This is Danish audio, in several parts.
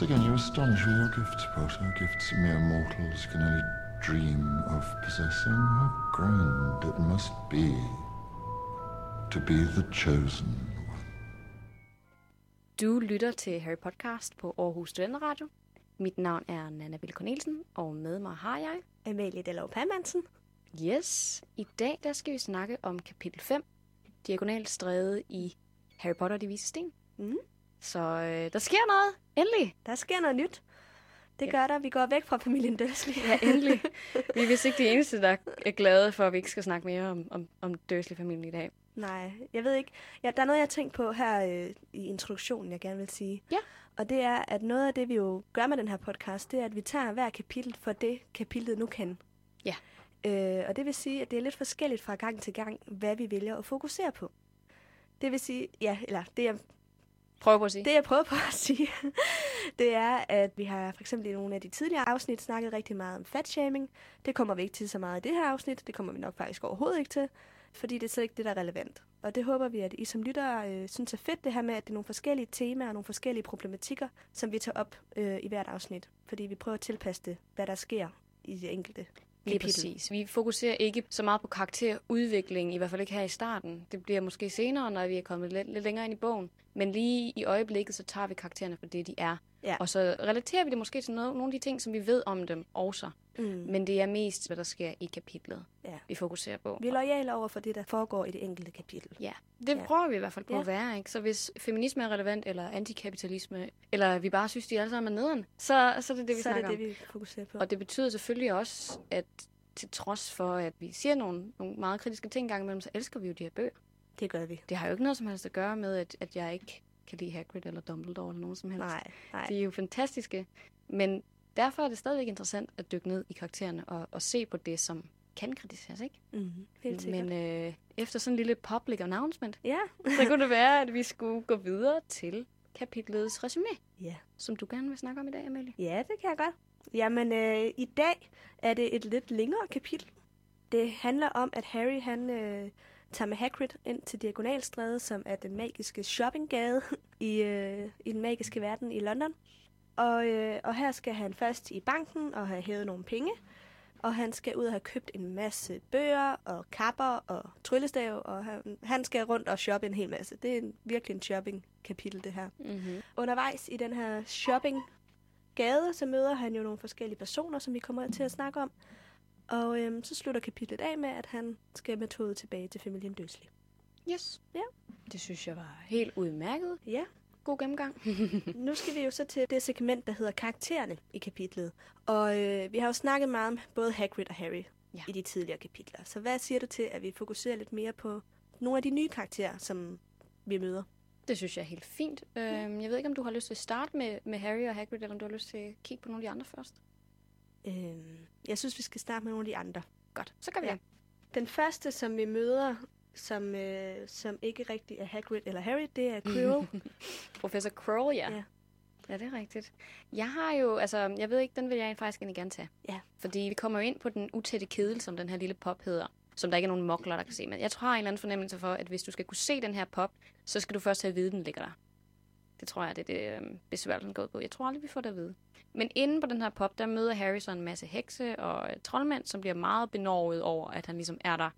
Once again, you astonish with your gifts, Potter. Gifts mere mortals can only dream of possessing. How grand it must be to be the chosen one. Du lytter til Harry Podcast på Aarhus Studenteradio. Mit navn er Nana Ville Cornelsen, og med mig har jeg... Amalie Dallov Permansen. Yes, i dag der skal vi snakke om kapitel 5, Diagonalt stræde i Harry Potter og de vise sten. Mm. Så øh, der sker noget, endelig. Der sker noget nyt. Det ja. gør der. Vi går væk fra familien Dursley. Ja, endelig. Vi er vist ikke de eneste, der er glade for, at vi ikke skal snakke mere om, om, om Dursley-familien i dag. Nej, jeg ved ikke. Ja, der er noget, jeg har tænkt på her øh, i introduktionen, jeg gerne vil sige. Ja. Og det er, at noget af det, vi jo gør med den her podcast, det er, at vi tager hver kapitel for det, kapitlet nu kan. Ja. Øh, og det vil sige, at det er lidt forskelligt fra gang til gang, hvad vi vælger at fokusere på. Det vil sige, ja, eller det jeg, Prøv på at sige. det jeg prøver på at sige, det er, at vi har for eksempel i nogle af de tidligere afsnit snakket rigtig meget om fatshaming. Det kommer vi ikke til så meget i det her afsnit. Det kommer vi nok faktisk overhovedet ikke til, fordi det er slet ikke det, der er relevant. Og det håber vi, at I som lyttere øh, synes er fedt, det her med, at det er nogle forskellige temaer og nogle forskellige problematikker, som vi tager op øh, i hvert afsnit. Fordi vi prøver at tilpasse det, hvad der sker i det enkelte Lige præcis. Vi fokuserer ikke så meget på karakterudvikling, i hvert fald ikke her i starten. Det bliver måske senere, når vi er kommet lidt, lidt længere ind i bogen. Men lige i øjeblikket, så tager vi karaktererne for det, de er. Ja. Og så relaterer vi det måske til noget, nogle af de ting, som vi ved om dem også. Mm. Men det er mest, hvad der sker i kapitlet, Ja. vi fokuserer på. Vi er lojale over for det, der foregår i det enkelte kapitel. Ja, det Ja. prøver vi i hvert fald på Ja. at være. Ikke? Så hvis feminisme er relevant, eller antikapitalisme, eller vi bare synes, de alle sammen er nederen, så, så er det det, vi så er snakker det det, vi fokuserer på. Og det betyder selvfølgelig også, at til trods for, at vi siger nogle, nogle meget kritiske ting engang imellem, så elsker vi jo de her bøger. Det gør vi. Det har jo ikke noget som helst at gøre med, at, at jeg ikke kan lide Hagrid eller Dumbledore eller nogen som helst. Nej, nej. De er jo fantastiske, men derfor er det stadigvæk interessant at dykke ned i karaktererne og, og se på det, som kan kritiseres, ikke? Mm, helt sikkert. Men øh, efter sådan en lille public announcement, Ja. så kunne det være, at vi skulle gå videre til kapitlets resume, ja. som du gerne vil snakke om i dag, Amalie. Ja, det kan jeg godt. Jamen, øh, i dag er det et lidt længere kapitel. Det handler om, at Harry han øh, tager med Hagrid ind til Diagonalstræde, som er den magiske shoppinggade i, øh, i den magiske verden i London. Og, øh, og her skal han først i banken og have hævet nogle penge. Og han skal ud og have købt en masse bøger og kapper og tryllestav. Og han, han skal rundt og shoppe en hel masse. Det er en, virkelig en shopping-kapitel, det her. Mm-hmm. Undervejs i den her shopping gade, så møder han jo nogle forskellige personer, som vi kommer til at snakke om. Og øhm, så slutter kapitlet af med, at han skal med toget tilbage til familien Dursley. Yes. Ja. Det synes jeg var helt udmærket. Ja, God gennemgang. nu skal vi jo så til det segment, der hedder karaktererne i kapitlet. Og øh, vi har jo snakket meget om både Hagrid og Harry ja. i de tidligere kapitler. Så hvad siger du til, at vi fokuserer lidt mere på nogle af de nye karakterer, som vi møder? Det synes jeg er helt fint. Øhm, jeg ved ikke, om du har lyst til at starte med, med Harry og Hagrid, eller om du har lyst til at kigge på nogle af de andre først. Øhm, jeg synes, vi skal starte med nogle af de andre. Godt, så kan vi Ja. det. Den første, som vi møder, som, øh, som ikke rigtig er Hagrid eller Harry, det er Quirrell. Professor Quirrell, ja. Ja. Ja, det er rigtigt. Jeg har jo, altså, jeg ved ikke, den vil jeg faktisk egentlig gerne tage. Ja. Fordi vi kommer jo ind på den utætte kedel, som den her lille pop hedder, som der ikke er nogen mokler, der kan se. Men jeg tror, jeg har en eller anden fornemmelse for, at hvis du skal kunne se den her pop, så skal du først have at vide, at den ligger der. Det tror jeg, det er det øh, besværgelsen går ud på. Jeg tror aldrig, vi får det at vide. Men inde på den her pop, der møder Harry så en masse hekse og øh, troldmænd, som bliver meget benovet over, at han ligesom er der.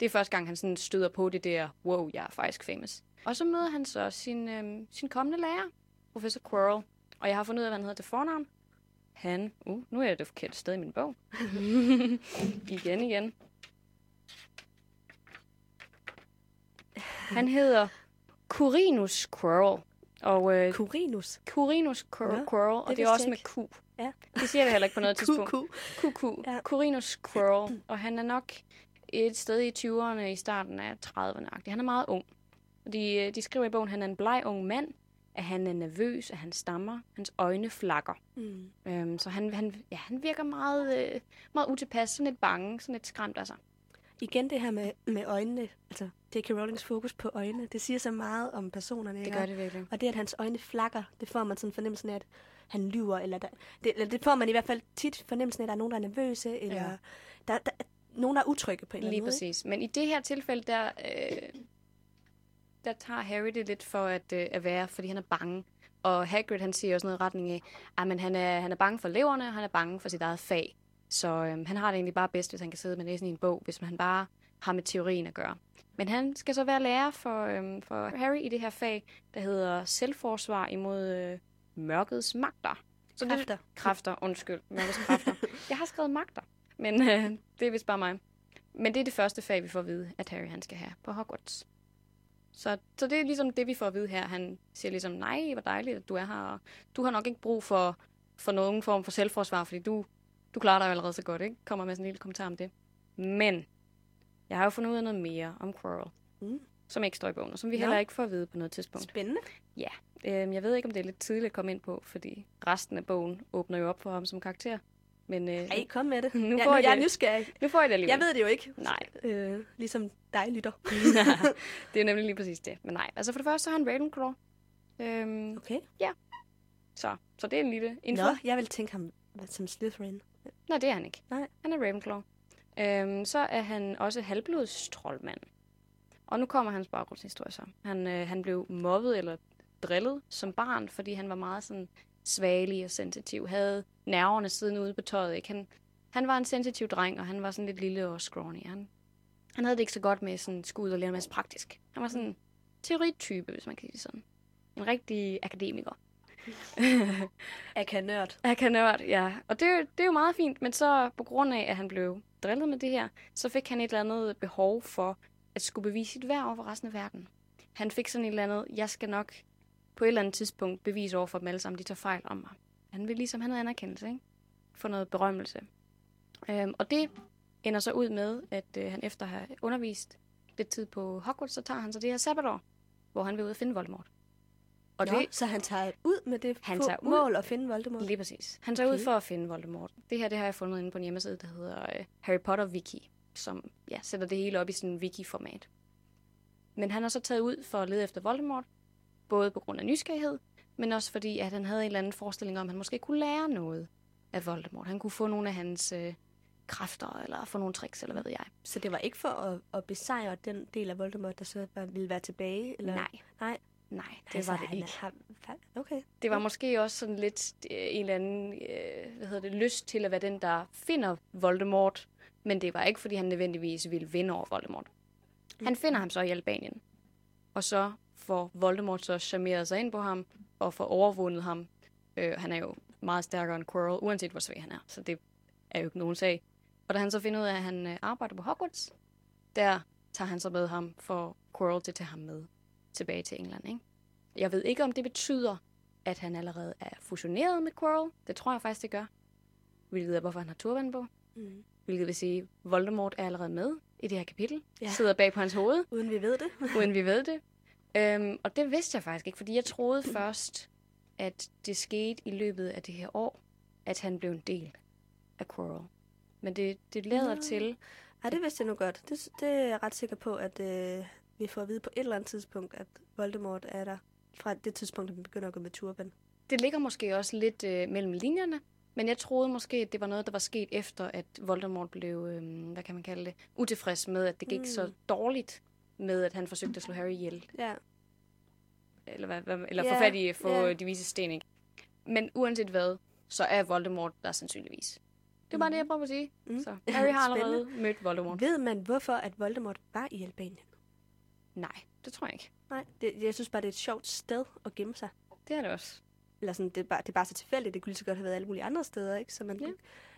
Det er første gang, han sådan støder på det der, wow, jeg er faktisk famous. Og så møder han så sin, øh, sin kommende lærer, Professor Quirrell. Og jeg har fundet ud af, hvad han hedder til fornavn. Han, uh, nu er jeg det forkerte sted i min bog. igen, igen. Han hedder Curinus Quirrell. Og øh, Curinus. Curinus Quir- Nå, Quirrell, og det, det er også med Q. Ja. Det siger jeg heller ikke på noget tidspunkt. Kuku. QQ. Ja. Ja. Curinus Quirrell. Og han er nok et sted i 20'erne, i starten af 30'erne. Han er meget ung. Og de, øh, de skriver i bogen, at han er en bleg ung mand, at han er nervøs, at han stammer, hans øjne flakker. Mm. Øhm, så han, han, ja, han virker meget, øh, meget utilpas, sådan lidt bange, sådan lidt skræmt af sig. Igen det her med, med øjnene, altså J.K. Rowlings fokus på øjnene, det siger så meget om personerne. Det gør det virkelig. Og det, at hans øjne flakker, det får man sådan fornemmelsen af, at han lyver, eller, der, det, eller det får man i hvert fald tit fornemmelsen af, at der er nogen, der er nervøse, eller Ja. der, der, nogen, der er utrygge på en eller Lige anden måde. præcis. Men i det her tilfælde, der, øh, der tager Harry det lidt for at, øh, at være, fordi han er bange. Og Hagrid, han siger også noget i retning af, at men han, er, han er bange for leverne, og han er bange for sit eget fag. Så øhm, han har det egentlig bare bedst, hvis han kan sidde med næsen i en bog, hvis han bare har med teorien at gøre. Men han skal så være lærer for, øhm, for Harry i det her fag, der hedder selvforsvar imod øh, mørkets magter. Så Kræfter. Det, kræfter, undskyld. Mørkets kræfter. Jeg har skrevet magter, men øh, det er vist bare mig. Men det er det første fag, vi får at vide, at Harry han skal have på Hogwarts. Så, så det er ligesom det, vi får at vide her. Han siger ligesom, nej, hvor dejligt, at du er her. og Du har nok ikke brug for, for nogen form for selvforsvar, fordi du, du klarer dig jo allerede så godt, ikke? Kommer med sådan en lille kommentar om det. Men, jeg har jo fundet ud af noget mere om Quirrell, Mm. som ikke står i bogen, og som vi Nå. heller ikke får at vide på noget tidspunkt. Spændende. Øhm, jeg ved ikke, om det er lidt tidligt at komme ind på, fordi resten af bogen åbner jo op for ham som karakter. Men øh, Ej, kom med det. Nu jeg, får nu, I jeg er nysgerrig. nu får I det alligevel. Jeg ved det jo ikke. Nej. Øh, ligesom dig, lytter. det er nemlig lige præcis det. Men nej, altså for det første så har han Ravenclaw. Øhm, Okay. så, så det er en lille info. Nå, jeg vil tænke ham som Slytherin. Nej, det er han ikke. Nej. Han er Ravenclaw. Øhm, så er han også halvblodstrolmand. Og nu kommer hans baggrundshistorie så. Han, øh, han blev mobbet eller drillet som barn, fordi han var meget sådan svagelig og sensitiv. Havde nerverne siden ude på tøjet. Ikke? Han, han var en sensitiv dreng, og han var sådan lidt lille og scrawny. Han, han havde det ikke så godt med sådan skulle ud og lære masse praktisk. Han var sådan en teoritype, hvis man kan sige sådan. En rigtig akademiker. Aka-nørd. Akanørd, ja. Og det, det er jo meget fint, men så på grund af, at han blev drillet med det her, så fik han et eller andet behov for at skulle bevise sit værd over for resten af verden. Han fik sådan et eller andet, jeg skal nok på et eller andet tidspunkt bevise over for dem alle sammen, de tager fejl om mig. Han vil ligesom have noget anerkendelse, ikke? Få noget berømmelse. Øhm, og det ender så ud med, at øh, han efter at have undervist lidt tid på Hogwarts, så tager han så det her sabbatår, hvor han vil ud og finde Voldemort. Og Nå, det, så han tager ud med det Han tager ud. mål at finde Voldemort. Lige præcis. Han tager okay. Ud for at finde Voldemort. Det her det har jeg fundet inde på en hjemmeside, der hedder uh, Harry Potter Wiki, som ja, sætter det hele op i sådan en wiki-format. Men han har så taget ud for at lede efter Voldemort, både på grund af nysgerrighed, men også fordi, at han havde en eller anden forestilling om, at han måske kunne lære noget af Voldemort. Han kunne få nogle af hans øh, kræfter, eller få nogle tricks, eller hvad ved jeg. Så det var ikke for at, at besejre den del af Voldemort, der så ville være tilbage? Eller? Nej. Nej. Nej, det Altså, var det han ikke. Har, okay. Det var måske også sådan lidt øh, en eller anden øh, hvad hedder det, lyst til at være den, der finder Voldemort. Men det var ikke, fordi han nødvendigvis ville vinde over Voldemort. Han finder ham så i Albanien. Og så får Voldemort så charmeret sig ind på ham og får overvundet ham. Øh, han er jo meget stærkere end Quirrell, uanset hvor svag han er. Så det er jo ikke nogen sag. Og da han så finder ud af, at han øh, arbejder på Hogwarts, der tager han så med ham for Quirrell til at tage ham med tilbage til England. Ikke? Jeg ved ikke, om det betyder, at han allerede er fusioneret med Quirrell. Det tror jeg faktisk, det gør. Hvilket er, hvorfor han har turban på. Mm. Hvilket vil sige, at Voldemort er allerede med i det her kapitel. Ja. Ja. Sidder bag på hans hoved, Uden vi ved det. uden vi ved det. Øhm, og det vidste jeg faktisk ikke, fordi jeg troede først, at det skete i løbet af det her år, at han blev en del af Quirrell. Men det, det lader Nå. til, Ej, det vidste jeg nu godt. Det, det er jeg ret sikker på, at øh, vi får at vide på et eller andet tidspunkt, at Voldemort er der. Fra det tidspunkt, at han begynder at gå med turban. det ligger måske også lidt øh, mellem linjerne, men jeg troede måske, at det var noget, der var sket efter, at Voldemort blev, øh, hvad kan man kalde det, utilfreds med, at det gik mm. så Mm. dårligt med, at han forsøgte at slå Harry ihjel. Ja. Eller, hvad, hvad, eller Ja, få fat i få ja. de vise sten, ikke? Men uanset hvad, så er Voldemort der sandsynligvis. Det er bare det, jeg prøver at sige. Mm. Så Harry har allerede mødt Voldemort. Ved man, hvorfor at Voldemort var i Albanien? Nej, det tror jeg ikke. Nej, det, jeg synes bare, det er et sjovt sted at gemme sig. Det er det også. Eller sådan, det, er bare, det er bare så tilfældigt. Det kunne lige så godt have været alle mulige andre steder, ikke? Så man, Ja. ja.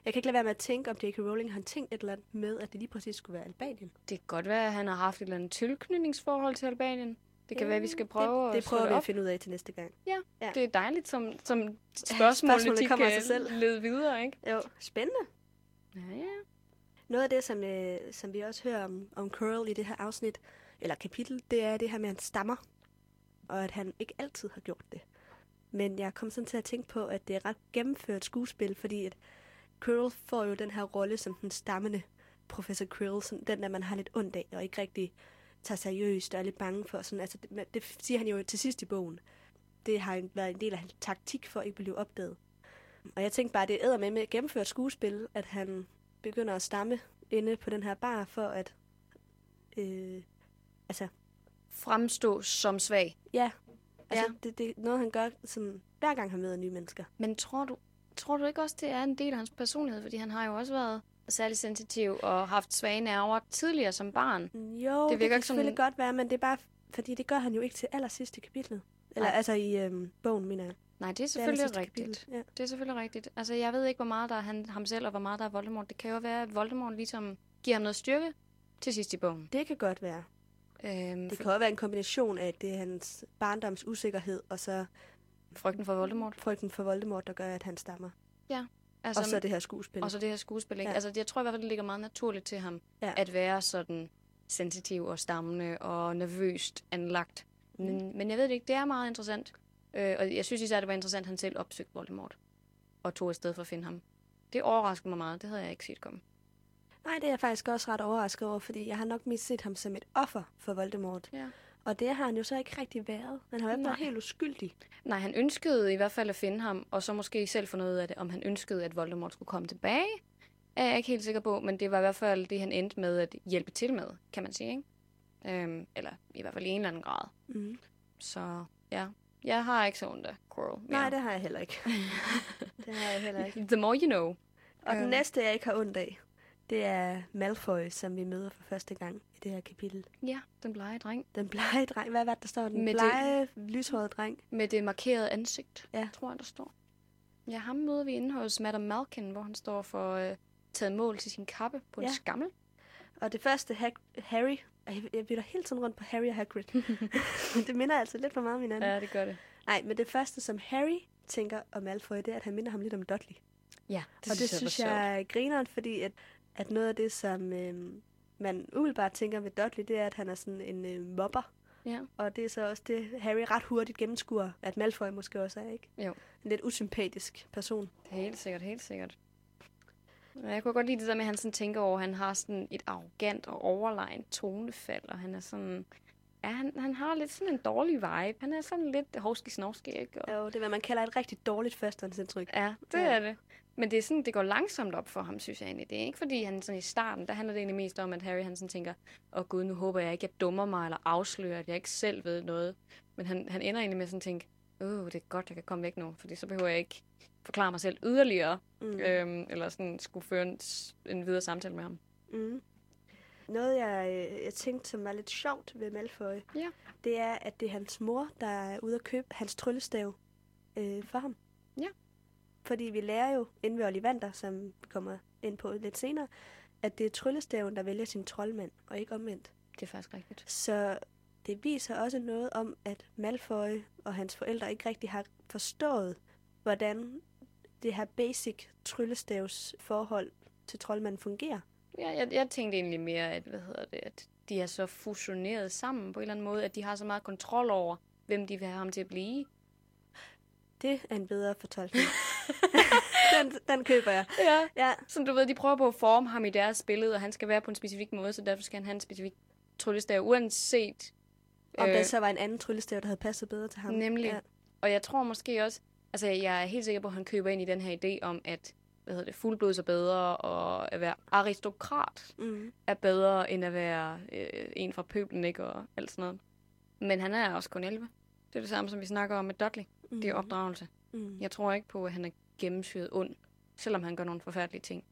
Jeg kan ikke lade være med at tænke, om J.K. Rowling har tænkt et eller andet med, at det lige præcis skulle være Albanien. Det kan godt være, at han har haft et eller andet tilknytningsforhold til Albanien. Det kan Ja, være, at vi skal prøve det, det at prøver vi at finde ud af til næste gang. Ja. Det er dejligt, som, som spørgsmålene spørgsmålene de kommer kan sig selv. lede videre, ikke? Jo, spændende. Ja, ja. Noget af det, som, øh, som vi også hører om, om Quirrell i det her afsnit, eller kapitel, det er det her med, at han stammer. Og at han ikke altid har gjort det. Men jeg kom sådan til at tænke på, at det er ret gennemført skuespil, fordi at Quirrell får jo den her rolle som den stammende professor Quirrell, sådan den der man har lidt ondt af, og ikke rigtig tager seriøst og er lidt bange for. Sådan, altså, det, det siger han jo til sidst i bogen. Det har været en del af hans taktik for at ikke blive opdaget. Og jeg tænkte bare, det er med med gennemført skuespil, at han begynder at stamme inde på den her bar for at... Øh, altså, Fremstå som svag. ja, Altså, Ja. det, det er noget, han gør sådan, hver gang han møder nye mennesker. Men tror du, tror du ikke også, det er en del af hans personlighed? Fordi han har jo også været særlig sensitiv og haft svage nerver tidligere som barn. Jo, det, virker det kan ikke selvfølgelig sådan- godt være, men det er bare, fordi det gør han jo ikke til allersidst i kapitlet. Eller Nej. altså i øhm, bogen, mener jeg. Nej, det er Det selvfølgelig allersidste rigtigt. kapitel, Ja. Det er selvfølgelig rigtigt. Altså, jeg ved ikke, hvor meget der er han, ham selv, og hvor meget der er Voldemort. Det kan jo være, at Voldemort ligesom giver ham noget styrke til sidst i bogen. Det kan godt være. Øhm, Det kan også være en kombination af, at det er hans barndoms usikkerhed, og så frygten for Voldemort. frygten for Voldemort, der gør, at han stammer. Altså, og så det her skuespil. og så det her skuespil, ikke? Ja. Altså, jeg tror i hvert fald, det ligger meget naturligt til ham, Ja. at være sådan sensitiv og stammende og nervøst anlagt. Men, men jeg ved det ikke, det er meget interessant. Øh, og jeg synes især, det var interessant, at han selv opsøgte Voldemort og tog afsted for at finde ham. Det overraskede mig meget. Det havde jeg ikke set komme. Nej, det er jeg faktisk også ret overrasket over, fordi jeg har nok mest set ham som et offer for Voldemort. Ja. Og det har han jo så ikke rigtig været. Han har jo ikke været helt uskyldig. Nej, han ønskede i hvert fald at finde ham, og så måske selv få noget af det, om han ønskede, at Voldemort skulle komme tilbage. Er jeg ikke helt sikker på, men det var i hvert fald det, han endte med at hjælpe til med, kan man sige. Ikke? Øhm, eller i hvert fald i en eller anden grad. Mm. Så ja, jeg har ikke så ondt af Quirrell. mere. Nej, det har jeg heller ikke. det har jeg heller ikke. The more you know. Og den Øhm. næste, jeg ikke har ondt af, det er Malfoy, som vi møder for første gang i det her kapitel. Ja, den blege dreng. Den blege dreng. Hvad var det, der står? Den Med det- blege, lyshårede dreng. Med det markerede ansigt, Ja. tror jeg, der står. Ja, ham møder vi inde hos Madame Malkin, hvor han står for øh, taget mål til sin kappe på en Ja. skammel. Og det første, Hag- Harry... Jeg, jeg bytter hele tiden rundt på Harry og Hagrid. det minder altså lidt for meget om hinanden. Ja, det gør det. Nej, men det første, som Harry tænker om Malfoy, det er, at han minder ham lidt om Dudley. Ja, Det og det synes jeg er grineren, fordi at, at noget af det, som øhm, man umiddelbart tænker ved Dudley, det er, at han er sådan en øh, mobber. Ja. Og det er så også det, Harry ret hurtigt gennemskuer, at Malfoy måske også er, ikke? Jo. En lidt usympatisk person. Er helt sikkert, helt sikkert. Jeg kunne godt lide det der med, at han sådan tænker over, at han har sådan et arrogant og overlegent tonefald, og han er sådan... Ja, han, han har lidt sådan en dårlig vibe. Han er sådan lidt hovski snovski, ikke? Og, Jo, det er, hvad man kalder et rigtig dårligt førstehåndsindtryk. ja, det Ja. er det. Men det er sådan, det går langsomt op for ham, synes jeg egentlig. Det er ikke fordi, han sådan i starten, der handler det egentlig mest om, at Harry han sådan tænker, åh oh, gud, nu håber jeg ikke, jeg dummer mig eller afslører, at jeg ikke selv ved noget. Men han, han ender egentlig med sådan at tænke, åh, oh, det er godt, jeg kan komme væk nu, fordi så behøver jeg ikke forklare mig selv yderligere, Mm. øhm, eller sådan skulle føre en, en videre samtale med ham. Mm. Noget, jeg, øh, jeg tænkte, som var lidt sjovt ved Malfoy, Ja. det er, at det er hans mor, der er ude at købe hans tryllestav øh, for ham. Fordi vi lærer jo inden ved Ollivander, som vi kommer ind på lidt senere, at det er tryllestaven, der vælger sin troldmand, og ikke omvendt. Det er faktisk rigtigt. Så det viser også noget om, at Malfoy og hans forældre ikke rigtig har forstået, hvordan det her basic tryllestavs forhold til troldmanden fungerer. Ja, jeg, jeg tænkte egentlig mere, at, hvad hedder det, at de er så fusioneret sammen på en eller anden måde, at de har så meget kontrol over, hvem de vil have ham til at blive. Det er en bedre fortolkning. den, den køber jeg. Ja. Ja, Som du ved, de prøver på at forme ham i deres billede, og han skal være på en specifik måde, så derfor skal han have en specifik tryllestav, uanset. om øh, der så var en anden tryllestav, der havde passet bedre til ham. Nemlig. Ja. Og jeg tror måske også, altså jeg er helt sikker på, at han køber ind i den her idé om, at hvad hedder det, fuldblods er bedre, og at være aristokrat Mm. er bedre, end at være øh, en fra pøblen, ikke, og alt sådan noget. Men han er også kun 11. Det er det samme, som vi snakker om med Dudley. Mm. Det er opdragelse. Mm. Jeg tror ikke på, at han er gennemsyret ond, selvom han gør nogle forfærdelige ting.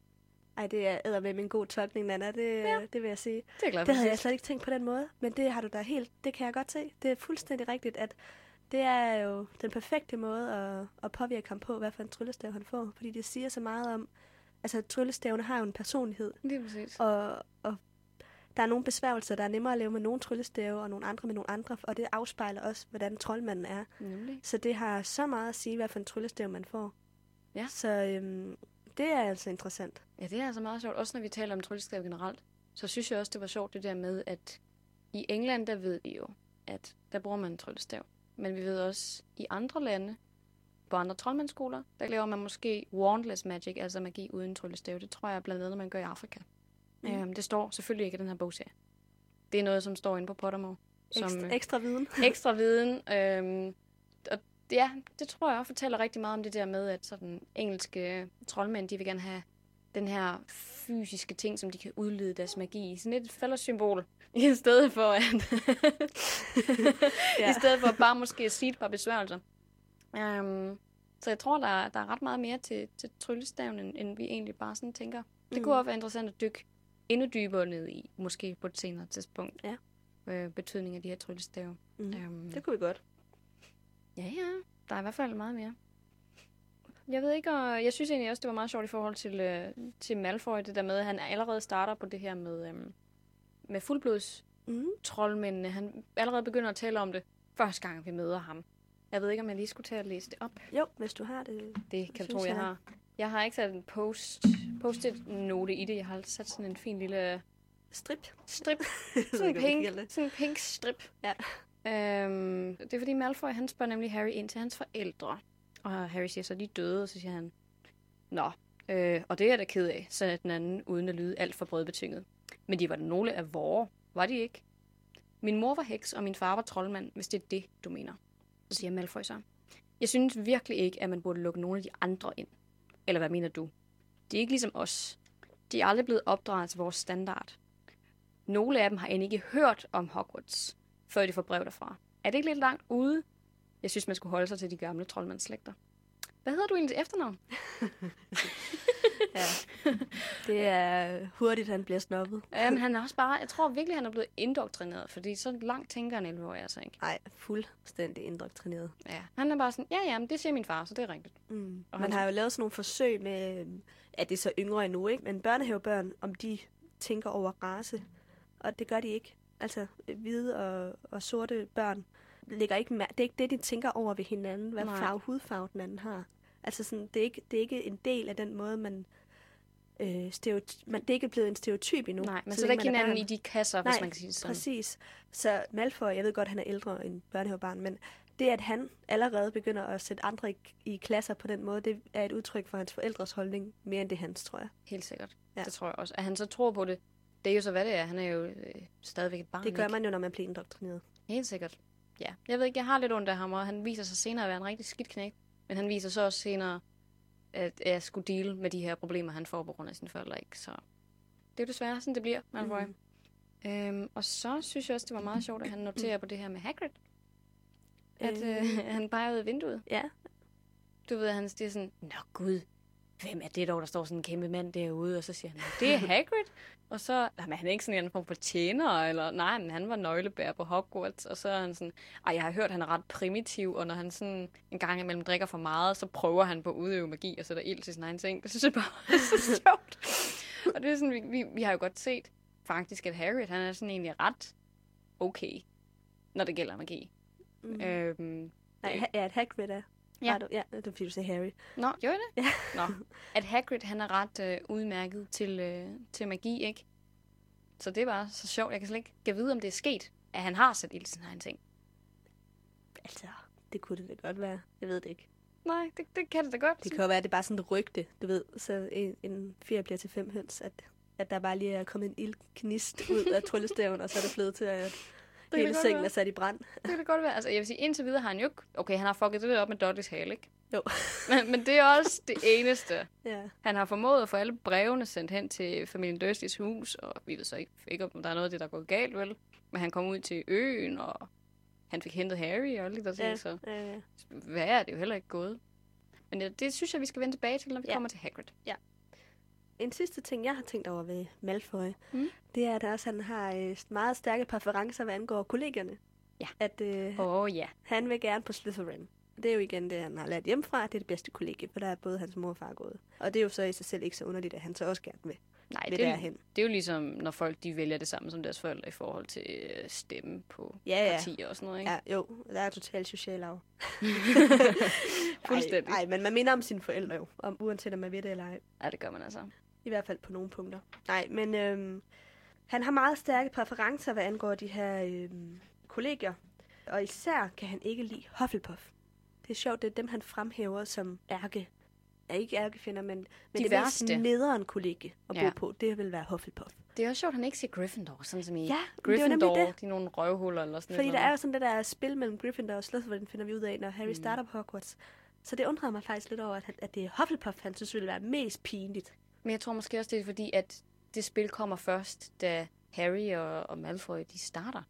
Ej, det er med en god tolkning, Nana. Det, ja. det vil jeg sige. Det er glad for. Det havde jeg slet ikke tænkt på den måde, men det har du da helt, det kan jeg godt se. Det er fuldstændig rigtigt, at det er jo den perfekte måde at, at påvirke ham på, hvad for en tryllestav han får. Fordi det siger så meget om, altså tryllestavene har jo en personlighed. Lige præcis. og, og der er nogle besværgelser, der er nemmere at leve med nogle tryllestave, og nogle andre med nogle andre, og det afspejler også, hvordan troldmanden er. Nemlig. Så det har så meget at sige, hvad for en tryllestav man får. Ja. Så øhm, det er altså interessant. Ja, det er altså meget sjovt. Også når vi taler om tryllestav generelt, så synes jeg også, det var sjovt det der med, at i England, der ved vi jo, at der bruger man en tryllestav. Men vi ved også, i andre lande, på andre troldmandsskoler, der laver man måske wandless magic, altså magi uden tryllestav. Det tror jeg blandt andet, man gør i Afrika. Mm. Øhm, det står selvfølgelig ikke i den her bogserie. Det er noget, som står inde på Pottermore. Som, Ekstra, øh, ekstra viden. ekstra viden. Øhm, og ja, det tror jeg også fortæller rigtig meget om det der med, at sådan engelske troldmænd, de vil gerne have den her fysiske ting, som de kan udlede deres magi i. Sådan et fællessymbol, i stedet for at, ja. i stedet for bare måske at sige et par besværgelser. Um, så jeg tror, der, er- der er ret meget mere til, til tryllestaven, end, end vi egentlig bare sådan tænker. Det Mm. kunne også være interessant at dykke endnu dybere ned i, måske på et senere tidspunkt. Ja. Øh, betydningen af de her tryllestave. Mm. Um, Det kunne vi godt. Ja, ja. Der er i hvert fald meget mere. Jeg ved ikke, og jeg synes egentlig også, det var meget sjovt i forhold til, øh, til Malfoy, det der med, at han allerede starter på det her med, øhm, med fuldblods Mm. troldmændene. Han allerede begynder at tale om det, første gang vi møder ham. Jeg ved ikke, om jeg lige skulle tage at læse det op. Jo, hvis du har det. Det kan synes tro, jeg jeg. har. Jeg har ikke sat en post, post note i det. Jeg har sat sådan en fin lille Strip. strip. Sådan, en pink, sådan en pink strip. Ja. Øhm, det er fordi Malfoy, han spørger nemlig Harry ind til hans forældre. Og Harry siger så, de er døde, og så siger han, Nå, øh, og det er jeg da ked af, sagde den anden, uden at lyde alt for brødbetynget. Men de var da nogle af vore, var de ikke? Min mor var heks, og min far var troldmand, hvis det er det, du mener. Så siger Malfoy så. Jeg synes virkelig ikke, at man burde lukke nogle af de andre ind. Eller hvad mener du? De er ikke ligesom os. De er aldrig blevet opdraget til vores standard. Nogle af dem har end ikke hørt om Hogwarts, før de får brev derfra. Er det ikke lidt langt ude? Jeg synes, man skulle holde sig til de gamle troldmandsslægter. Hvad hedder du egentlig efternavn? Ja. Det er hurtigt, han bliver snobbet. Jamen, han er også bare, jeg tror virkelig, han er blevet indoktrineret, fordi så langt tænker en 11 år altså ikke. Nej, fuldstændig indoktrineret. Ja. Han er bare sådan, ja, ja, men det siger min far, så det er rigtigt. Mm. Og man han- har jo lavet sådan nogle forsøg med, at det er så yngre endnu, ikke? Men børnehavebørn, om de tænker over race. Og det gør de ikke. Altså, hvide og, og sorte børn lægger ikke det er ikke det, de tænker over ved hinanden, hvad Nej. farve hudfarve den anden har. Altså, sådan, det, er ikke, det er ikke en del af den måde, man... Øh, stereoty- man det er ikke blevet en stereotyp endnu. Nej, men så så, ikke hinanden barn. i de kasser, Nej, hvis man kan sige det sådan. Præcis. Så Malfoy, jeg ved godt, han er ældre end børnehavebarn, men det, at han allerede begynder at sætte andre i, i klasser på den måde, det er et udtryk for hans forældres holdning, mere end det hans, tror jeg. Helt sikkert. Ja. Det tror jeg også. At han så tror på det, det er jo så, hvad det er. Han er jo øh, stadigvæk et barn. Det gør ikke? man jo, når man bliver indoktrineret. Helt sikkert. Ja. Jeg ved ikke, jeg har lidt ondt af ham, og han viser sig senere at være en rigtig skidt knæk. Men han viser så også senere, at jeg skulle deal med de her problemer, han får på grund af sine forældre. Ikke? Så det er jo desværre sådan, det bliver, Malfoy. Mm. Øhm, og så synes jeg også, det var meget sjovt, at han noterer på det her med Hagrid. At øh, Øh. han peger ud af vinduet. Ja, Du ved, han siger sådan, Nå gud, hvem er det dog, der står sådan en kæmpe mand derude? Og så siger han, det er Hagrid. Og så, jamen, han er ikke sådan en form for tjener, eller nej, men han var nøglebær på Hogwarts. Og så er han sådan, ej, jeg har hørt, han er ret primitiv, og når han sådan en gang imellem drikker for meget, så prøver han på at udøve magi og sætter ild til sin egen ting. Det synes jeg bare er så sjovt. og det er sådan, vi, vi, vi har jo godt set faktisk, at Harry, han er sådan egentlig ret okay, når det gælder magi. mm. Øhm, Nej, ja, at Hagrid er. Ja. Var Du, ja, det er fordi, du sagde Harry. Nå, gjorde jeg det? Ja. Nå. At Hagrid, han er ret øh, udmærket til, øh, til magi, ikke? Så det er bare så sjovt. Jeg kan slet ikke kan vide, om det er sket, at han har sat ild til sin egen ting. Altså, det kunne det da godt være. Jeg ved det ikke. Nej, det, det kan det da godt. Det kan jo være, at det er bare sådan et rygte, du ved. Så en, en fjer bliver til fem høns, at, at der bare lige er kommet en ildknist ud af tryllestaven, og så er det blevet til, at kan hele sengen er sat i brand. Det kan det godt være. Altså, jeg vil sige, indtil videre har han jo ikke... Okay, han har fucket det op med Dudleys hale, ikke? Jo. Men, men det er også det eneste. Ja. Han har formået at få alle brevene sendt hen til familien Dursleys hus, og vi ved så ikke, ikke om der er noget af det, der går galt, vel? Men han kom ud til øen, og han fik hentet Harry og alle de der ting, Ja, så ja, ja. hvad er det jo heller ikke gået. Men det, det synes jeg, vi skal vende tilbage til, når vi Ja. ja. kommer til Hagrid. En sidste ting, jeg har tænkt over ved Malfoy, Mm. det er, at også, han har øh, meget stærke præferencer, hvad angår kollegerne. Ja. At øh, oh, ja. han vil gerne på Slytherin. Det er jo igen det, han har lært hjemmefra, det er det bedste kollegie, for der er både hans mor og far gået. Og det er jo så i sig selv ikke så underligt, at han så også gerne vil, Nej, vil det, er- derhen. det er jo ligesom, når folk de vælger det samme som deres forældre i forhold til øh, stemme på Ja, ja. partier og sådan noget, ikke? Ja, jo, der er totalt social arv. Fuldstændig. Nej, men man minder om sine forældre jo, om, uanset om man ved det eller ej. Ja, det gør man altså. I hvert fald på nogle punkter. Nej, men øhm, han har meget stærke præferencer, hvad angår de her øhm, kolleger. Og især kan han ikke lide Hufflepuff. Det er sjovt, det er dem, han fremhæver som ærke. Ja, ikke ærkefinder, men, men De det værste. mest nederen kollega at bo Ja. på, det vil være Hufflepuff. Det er også sjovt, at han ikke siger Gryffindor, sådan som i Ja, men det Gryffindor, det. de er nogle røvhuller eller sådan Fordi noget. der er jo sådan det der spil mellem Gryffindor og Slytherin, finder vi ud af, når Harry Mm. starter på Hogwarts. Så det undrer mig faktisk lidt over, at, at det er Hufflepuff, han synes ville være mest pinligt. Men jeg tror måske også, det er fordi, at det spil kommer først, da Harry og, og Malfoy, de starter.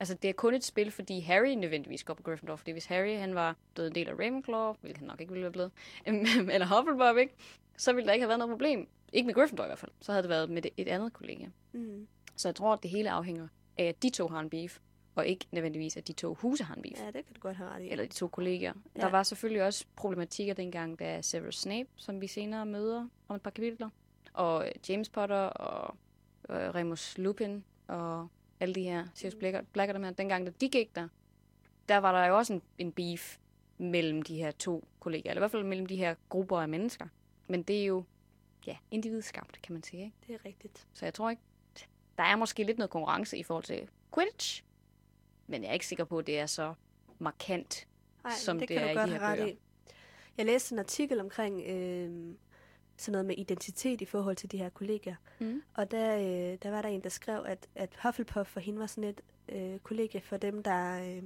Altså, det er kun et spil, fordi Harry nødvendigvis går på Gryffindor. Fordi hvis Harry, han var død en del af Ravenclaw, hvilket han nok ikke ville være blevet, eller Hufflepuff, ikke? Så ville der ikke have været noget problem. Ikke med Gryffindor i hvert fald. Så havde det været med et andet kollega. Mm. Så jeg tror, at det hele afhænger af, at de to har en beef, og ikke nødvendigvis, at de to huse har en beef. Ja, det kan du godt have ret i. Eller de to kolleger. Ja. Der var selvfølgelig også problematikker dengang, da Severus Snape, som vi senere møder om et par kapitler, og øh, James Potter og øh, Remus Lupin og alle de her Sirius Black, Black og dem her, dengang da de gik der, der var der jo også en, en beef mellem de her to kolleger, eller i hvert fald mellem de her grupper af mennesker. Men det er jo, ja, individskabt, kan man sige, ikke? Det er rigtigt. Så jeg tror ikke, der er måske lidt noget konkurrence i forhold til Quidditch, men jeg er ikke sikker på, at det er så markant Ej, som det, det er i de her bøger. i. Jeg læste en artikel omkring øh, sådan noget med identitet i forhold til de her kolleger. Mm. Og der, øh, der var der en, der skrev, at, at Hufflepuff for hende var sådan et øh, kollega for dem, der, øh,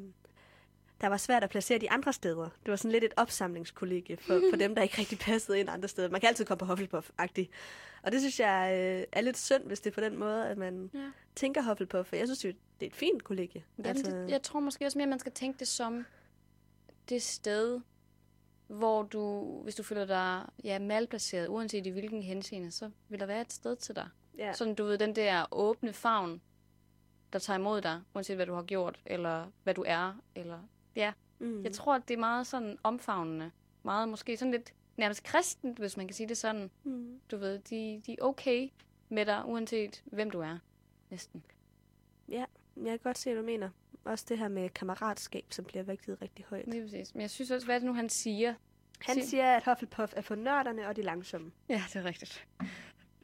der var svært at placere de andre steder. Det var sådan lidt et opsamlingskollega for, for dem, der ikke rigtig passede ind andre steder. Man kan altid komme på Hufflepuff-agtigt. Og det synes jeg øh, er lidt synd, hvis det er på den måde, at man Ja. tænker Hufflepuff. For jeg synes jo, det er et fint kollega. Altså... Det, jeg tror måske også mere, at man skal tænke det som det sted, hvor du, hvis du føler dig ja, malplaceret, uanset i hvilken henseende, så vil der være et sted til dig. ja. Sådan, du ved, den der åbne favn, der tager imod dig, uanset hvad du har gjort, eller hvad du er, eller... Ja, Mm. jeg tror, at det er meget sådan omfavnende. Meget måske sådan lidt nærmest kristent, hvis man kan sige det sådan. Mm. Du ved, de, de er okay med dig, uanset hvem du er. Næsten. Jeg kan godt se, hvad du mener. Også det her med kammeratskab, som bliver vægtet rigtig højt. Lige præcis. Men jeg synes også, hvad er det nu, han siger? Han Sig- siger, at Hufflepuff er for nørderne og de langsomme. Ja, det er rigtigt.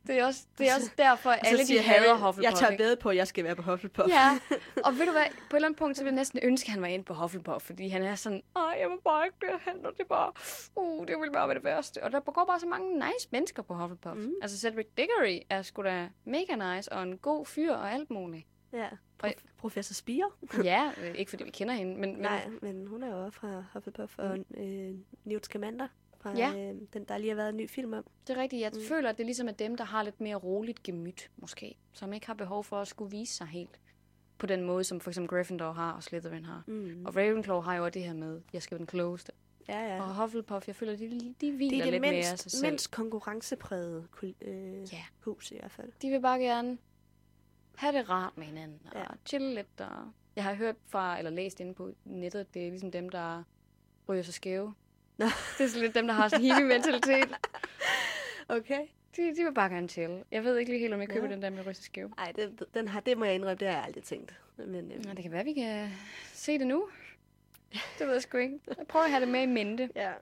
Det er også, det er også derfor, at alle de hader Hufflepuff. Jeg tager ved på, at jeg skal være på Hufflepuff. Ja, og ved du hvad, på et eller andet punkt, så vil jeg næsten ønske, at han var inde på Hufflepuff, fordi han er sådan, åh, jeg må bare ikke derhen, og det er bare, uh, det vil bare være det værste. Og der går bare så mange nice mennesker på Hufflepuff. Mm. Altså Cedric Diggory er sgu da mega nice, og en god fyr og alt muligt. Ja. Prof- professor Spire. ja, øh, ikke fordi vi kender hende, men, men Nej, men hun er jo også fra Hufflepuff. Og øh, Newt Scamander, fra Ja. øh, den, der lige har været en ny film om. det er rigtigt. Jeg Mm. mm. føler, at det er ligesom at dem, der har lidt mere roligt gemyt, måske. Som ikke har behov for at skulle vise sig helt på den måde, som for eksempel Gryffindor har og Slytherin har. Mm. Og Ravenclaw har jo det her med, jeg skal være den klogeste. Ja, ja. Og Hufflepuff, jeg føler, de, de hviler det er det lidt mere af sig mindst, selv. mindst konkurrencepræget øh, Ja. hus i hvert fald. De vil bare gerne have det rart med hinanden, og Ja. ja. chille lidt. Og... Jeg har hørt fra, eller læst inde på nettet, det er ligesom dem, der ryger sig skæve. Nå. Det er sådan lidt dem, der har sådan en hippie-mentalitet. Okay. De, de vil bare gerne chill. Jeg ved ikke lige helt, om jeg køber Nå. den der med ryge sig skæve. Ej, den, den har, det må jeg indrømme, det har jeg aldrig tænkt. Men, øh, Nå, det kan være, vi kan se det nu. Det ved jeg sgu ikke. Jeg prøver at have det med i mente. ja.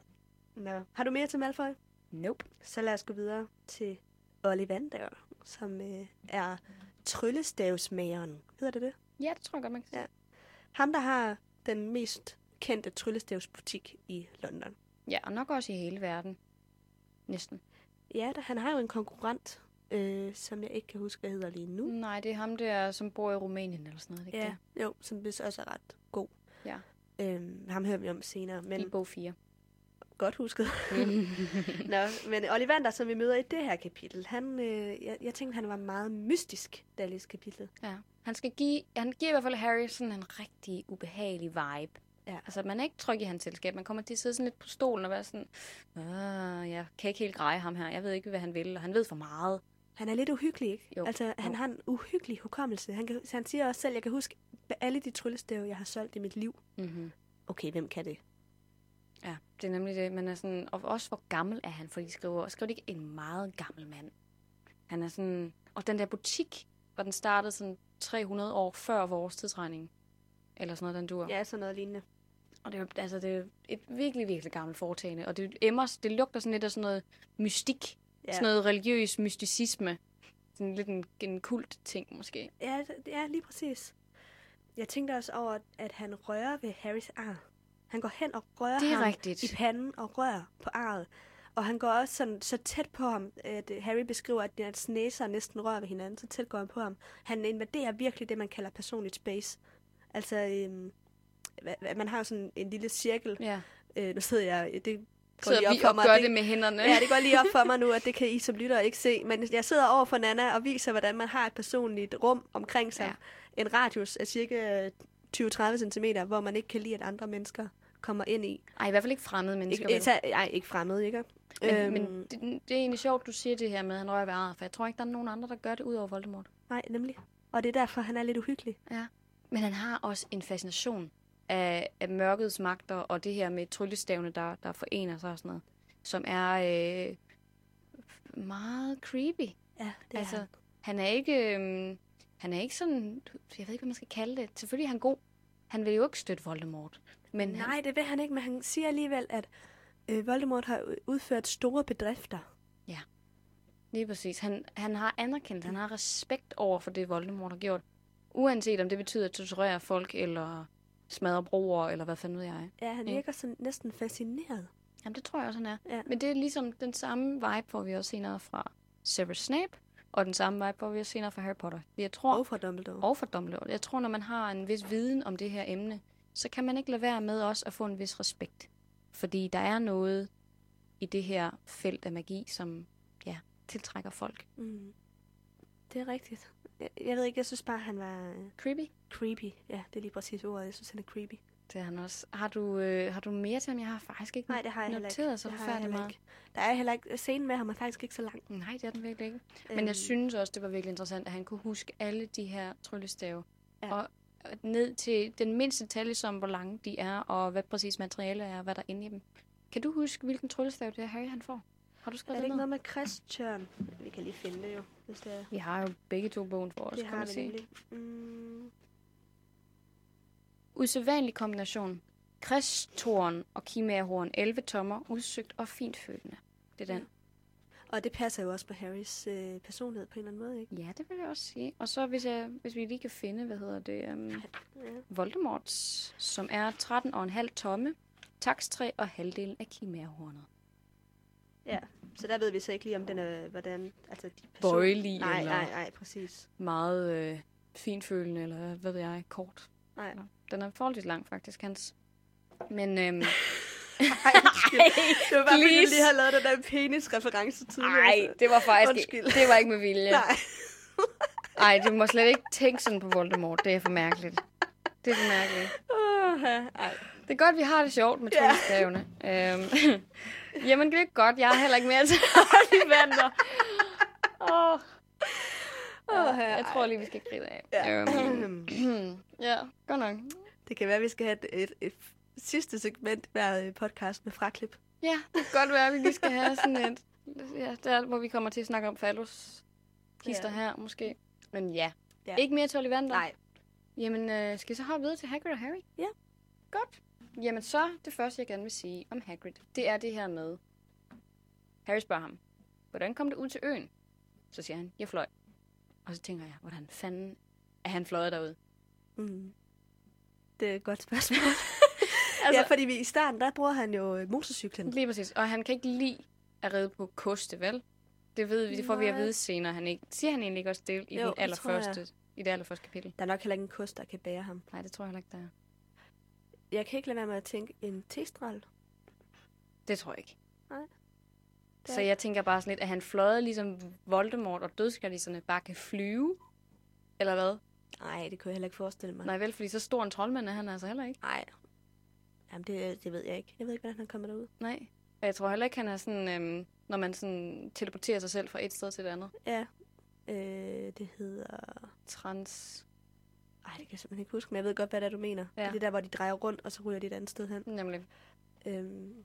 Nå. Har du mere til Malfoy? Nope. Så lad os gå videre til Ollivander, som øh, er tryllestavsmageren. Hedder det det? Ja, det tror jeg godt, man kan sige. Ja. Ham, der har den mest kendte tryllestavsbutik i London. Ja, og nok også i hele verden. Næsten. Ja, der, han har jo en konkurrent, øh, som jeg ikke kan huske, hvad hedder lige nu. Nej, det er ham der, som bor i Rumænien eller sådan noget. Ikke Ja, jo, som vist også er ret god. Ja. Øhm, ham hører vi om senere, det? men I bog 4. godt husket. Nå, men Ollivander, som vi møder i det her kapitel, han, øh, jeg, jeg tænkte, han var meget mystisk, da jeg læste kapitlet. Ja. Han, skal give, han giver i hvert fald Harry sådan en rigtig ubehagelig vibe. Ja. Altså, man er ikke tryg i hans selskab. Man kommer til at sidde sådan lidt på stolen og være sådan, Åh, jeg kan ikke helt greje ham her. Jeg ved ikke, hvad han vil, og han ved for meget. Han er lidt uhyggelig, ikke? Jo. Altså, han Jo. har en uhyggelig hukommelse. Han, kan, han siger også selv, jeg kan huske alle de tryllestave, jeg har solgt i mit liv. Mm-hmm. Okay, hvem kan det? Ja, det er nemlig det. Man er sådan, og også hvor gammel er han, for de skriver, skriver de ikke en meget gammel mand. Han er sådan, og den der butik, hvor den startede sådan 300 år før vores tidsregning. Eller sådan noget, den dur. Ja, sådan noget lignende. Og det er, altså, det er et virkelig, virkelig gammelt foretagende. Og det, emmers, det lugter sådan lidt af sådan noget mystik. Ja, Sådan noget religiøs mysticisme. Sådan lidt en, en kult ting, måske. ja, det- ja lige præcis. Jeg tænkte også over, at han rører ved Harrys ar. Han går hen og rører Det er ham rigtigt. i panden og rører på arret. Og han går også sådan, så tæt på ham, at øh, Harry beskriver, at hans næser næsten rører ved hinanden. Så tæt går han på ham. Han invaderer virkelig det, man kalder personligt space. Altså, øhm, man har sådan en lille cirkel. Ja. Øh, nu sidder jeg, det Så lige op vi for mig, gør det- det med hænderne. Ja, det går lige op for mig nu, at det kan I som lytter ikke se. Men jeg sidder over for Nana og viser, hvordan man har et personligt rum omkring sig. Ja. Ja. En radius af cirka 20-30 cm, hvor man ikke kan lide, at andre mennesker kommer ind i. Ej, i hvert fald ikke fremmede mennesker. Ikke, vel? ikke, ej, ikke fremmed, ikke? Men, Øhm, men det, det er egentlig sjovt, du siger det her med, at han rører ved arret, for jeg tror ikke, der er nogen andre, der gør det ud over Voldemort. Nej, nemlig. Og det er derfor, han er lidt uhyggelig. Ja. Men han har også en fascination af, af mørkets magter, og det her med tryllestavene, der, der forener sig og sådan noget, som er øh, meget creepy. Ja, det altså, er han. han er ikke... Øh, han er ikke sådan... Jeg ved ikke, hvad man skal kalde det. Selvfølgelig er han god. Han vil jo ikke støtte Voldemort. Men han, Nej, det vil han ikke, men han siger alligevel, at øh, Voldemort har udført store bedrifter. Lige præcis. Han, han har anerkendt, han har respekt over for det, Voldemort har gjort. Uanset om det betyder at torturere folk, eller smadre broer, eller hvad fanden ved jeg. Ja, han Ja. virker sådan næsten fascineret. Jamen, det tror jeg også, han er. Ja. Men det er ligesom den samme vibe, får vi også senere fra Severus Snape, og den samme vibe får vi senere fra Harry Potter. Jeg tror, Og fra Dumbledore. og fra Dumbledore. Jeg tror, når man har en vis viden om det her emne, så kan man ikke lade være med også at få en vis respekt. Fordi der er noget i det her felt af magi, som ja, tiltrækker folk. Mm. Det er rigtigt. Jeg, jeg ved ikke, jeg synes bare, han var øh, Creepy. creepy. Ja, det er lige præcis ordet. Jeg synes, han er creepy. Det er han også. Har du, øh, har du mere til ham? Jeg har faktisk ikke Nej, det har jeg heller ikke. noteret så forfærdeligt meget. Der er heller ikke... Scenen med ham er faktisk ikke så lang. Nej, det er den virkelig ikke. Men Øhm, jeg synes også, det var virkelig interessant, at han kunne huske alle de her tryllestave. Ja. Og ned til den mindste detalje, som hvor lange de er, og hvad præcis materiale er, og hvad der er inde i dem. Kan du huske, hvilken tryllestav det er, Harry han får? Har du Er skrevet det det ikke noget med Christian? Vi kan lige finde det jo, hvis det er. Vi har jo begge to bogen for os, det kan har man vi sige. Mm, Usædvanlig kombination. Kristtorn og kimærhorn, 11 tommer, udsøgt og fintfølende. Det er den. og det passer jo også på Harrys øh, personlighed på en eller anden måde, ikke? Ja, det vil jeg også sige. Og så hvis, jeg, hvis vi lige kan finde, hvad hedder det, um, Ja. Voldemorts, som er 13 og en halv tomme, takstræ og halvdelen af kimærhornet. ja. Så der ved vi så ikke lige, om den er, hvordan... Altså, de person... Bøjelig Nej, eller nej, nej, præcis. meget øh, finfølende, eller hvad ved jeg, kort. Nej. Nå, Den er forholdsvis lang, faktisk, hans. Men øhm, Ej, undskyld. det var bare, fordi du lige har lavet den der penis-reference tidligere. ej, så- det var faktisk Undskyld. det var ikke med vilje. Nej. Ej, du må slet ikke tænke sådan på Voldemort. Det er for mærkeligt. Det er for mærkeligt. Uh, ej. Det er godt, vi har det sjovt med Ja. tryllestavene. Øhm, jamen, det er godt. Jeg har heller ikke mere til Ollivander. Åh. Åh, Ja, jeg tror lige, vi skal gride af. Ja. Øhm, ja, godt nok. Det kan være, at vi skal have et, et, et sidste segment hver øh, podcast med fraklip. Ja, det kan godt være, at vi lige skal have sådan et... Ja, der, hvor vi kommer til at snakke om fallus kister Ja. her, måske. Men ja. Ja. Ikke mere til Ollivander? Nej. Jamen, øh, skal vi så hoppe videre til Hagrid og Harry? Ja. Godt. Jamen så, det første, jeg gerne vil sige om Hagrid, det er det her med... Harry spørger ham, hvordan kom det ud til øen? Så siger han, jeg fløj. Og så tænker jeg, hvordan fanden er han fløjet derud? Mm. Det er et godt spørgsmål. Altså, ja, fordi vi, i starten, der bruger han jo øh, motorcyklen. Lige præcis. Og han kan ikke lide at ride på koste, vel? Det ved vi, det får vi at Nej. vide senere. Han ikke, siger han egentlig ikke også det i, Jo, den allerførste, i det allerførste kapitel? Der er nok heller ikke en kost, der kan bære ham. Nej, det tror jeg heller ikke, der er. Jeg kan ikke lade være med at tænke en testral. Det tror jeg ikke. Nej. Så jeg tænker bare sådan lidt, at han fløjet ligesom Voldemort og dødskaldiserne bare kan flyve. Eller hvad? Nej, det kunne jeg heller ikke forestille mig. Nej vel, fordi så stor en troldmand er han altså heller ikke. Nej. Jamen, det, det ved jeg ikke. Jeg ved ikke, hvordan han kommer derud. Nej. Og jeg tror heller ikke, han er sådan, øhm, når man sådan teleporterer sig selv fra et sted til et andet. Ja. Øh, det hedder... Trans. Ej, det kan jeg simpelthen ikke huske, men jeg ved godt, hvad det er, du mener. Ja. Det er der, hvor de drejer rundt, og så ryger de et andet sted hen. Nemlig. Øhm,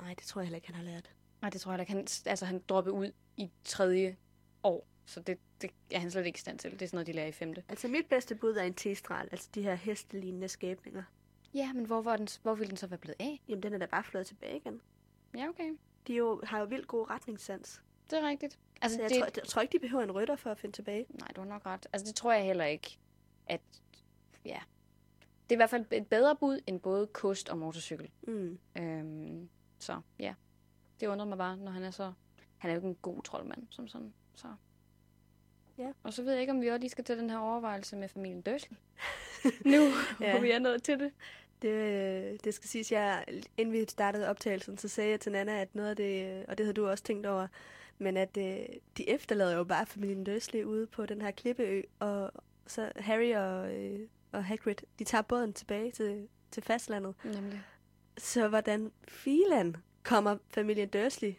nej, det tror jeg heller ikke, han har lært. Nej, det tror jeg ikke. Han, altså, han droppede ud i tredje år. Så det, det er han slet ikke i stand til. Det er sådan noget, de lærer i femte. Altså, mit bedste bud er en testral. Altså, de her hestelignende skæbninger. Ja, men hvor, var den, hvor ville den så være blevet af? Jamen, den er da bare flået tilbage igen. Ja, okay. De jo, har jo vildt god retningssans. Det er rigtigt. Altså, Så jeg, det, tror, jeg tror ikke, de behøver en rytter for at finde tilbage. Nej, du har nok ret. Altså, det tror jeg heller ikke, at... Ja. Det er i hvert fald et bedre bud end både kost og motorcykel. Mm. Øhm, så ja, det undrer mig bare, når han er så... Han er jo ikke en god troldmand, som sådan. Så. Ja. Og så ved jeg ikke, om vi også lige skal til den her overvejelse med familien Dursley. nu, Ja. hvor vi er nået til det. Det, det skal siges, jeg, inden vi startede optagelsen, så sagde jeg til Nana, at noget af det, og det havde du også tænkt over, men at øh, de efterlader jo bare familien Dursley ude på den her klippeø, og så Harry og, øh, og Hagrid, de tager båden tilbage til, til fastlandet. Nemlig. Så hvordan filan kommer familien Dursley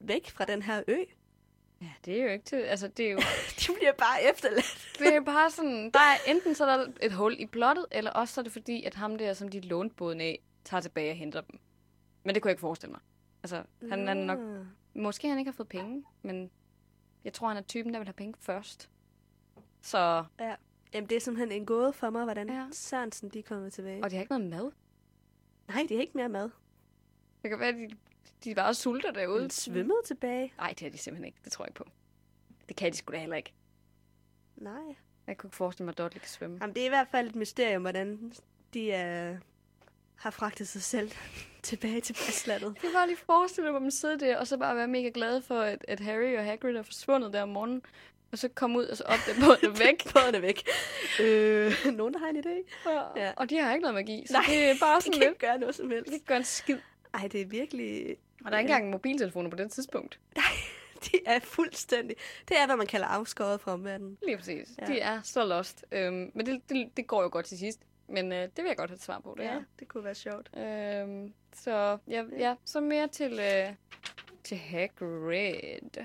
væk fra den her ø? Ja, det er jo ikke til... Altså, det er jo... De bliver bare efterladt. Det er bare sådan, der er enten så er der et hul i blottet, eller også så er det fordi, at ham der, som de lånte båden af, tager tilbage og henter dem. Men det kunne jeg ikke forestille mig. Altså, han er nok... Nå. Måske han ikke har fået penge, men jeg tror, han er typen, der vil have penge først. Så... Ja. Jamen, det er simpelthen en gåde for mig, hvordan Ja. Sørensen de kommer tilbage. Og de har ikke noget mad. Nej, de har ikke mere mad. Det kan være, at de, de bare sulter derude. De svømmede tilbage. Nej, det har de simpelthen ikke. Det tror jeg ikke på. Det kan de sgu da heller ikke. Nej. Jeg kunne ikke forestille mig, at Dudley kan svømme. Jamen, det er i hvert fald et mysterium, hvordan de uh, har fragtet sig selv tilbage til fastlandet. Jeg kan bare lige forestille mig, at man sidder der, og så bare være mega glad for, at, at Harry og Hagrid er forsvundet der om morgenen. Og så komme ud, og så opdage båden er væk. Båden væk. Øh, nogen, der har en idé? Og, Ja. og de har ikke noget magi, så Nej, det er bare De sådan kan lidt... ikke gøre noget som De helst. kan ikke gøre en skid. Ej, det er virkelig... Og der er ikke engang mobiltelefoner på det tidspunkt. De er fuldstændig... Det er, hvad man kalder afskåret fra omverdenen. Lige præcis. Ja. De er så lost. Øhm, men det, det, det går jo godt til sidst. Men øh, det vil jeg godt have et svar på, det Ja, er. det kunne være sjovt. Øhm, så ja, ja, så mere til, øh, til Hagrid.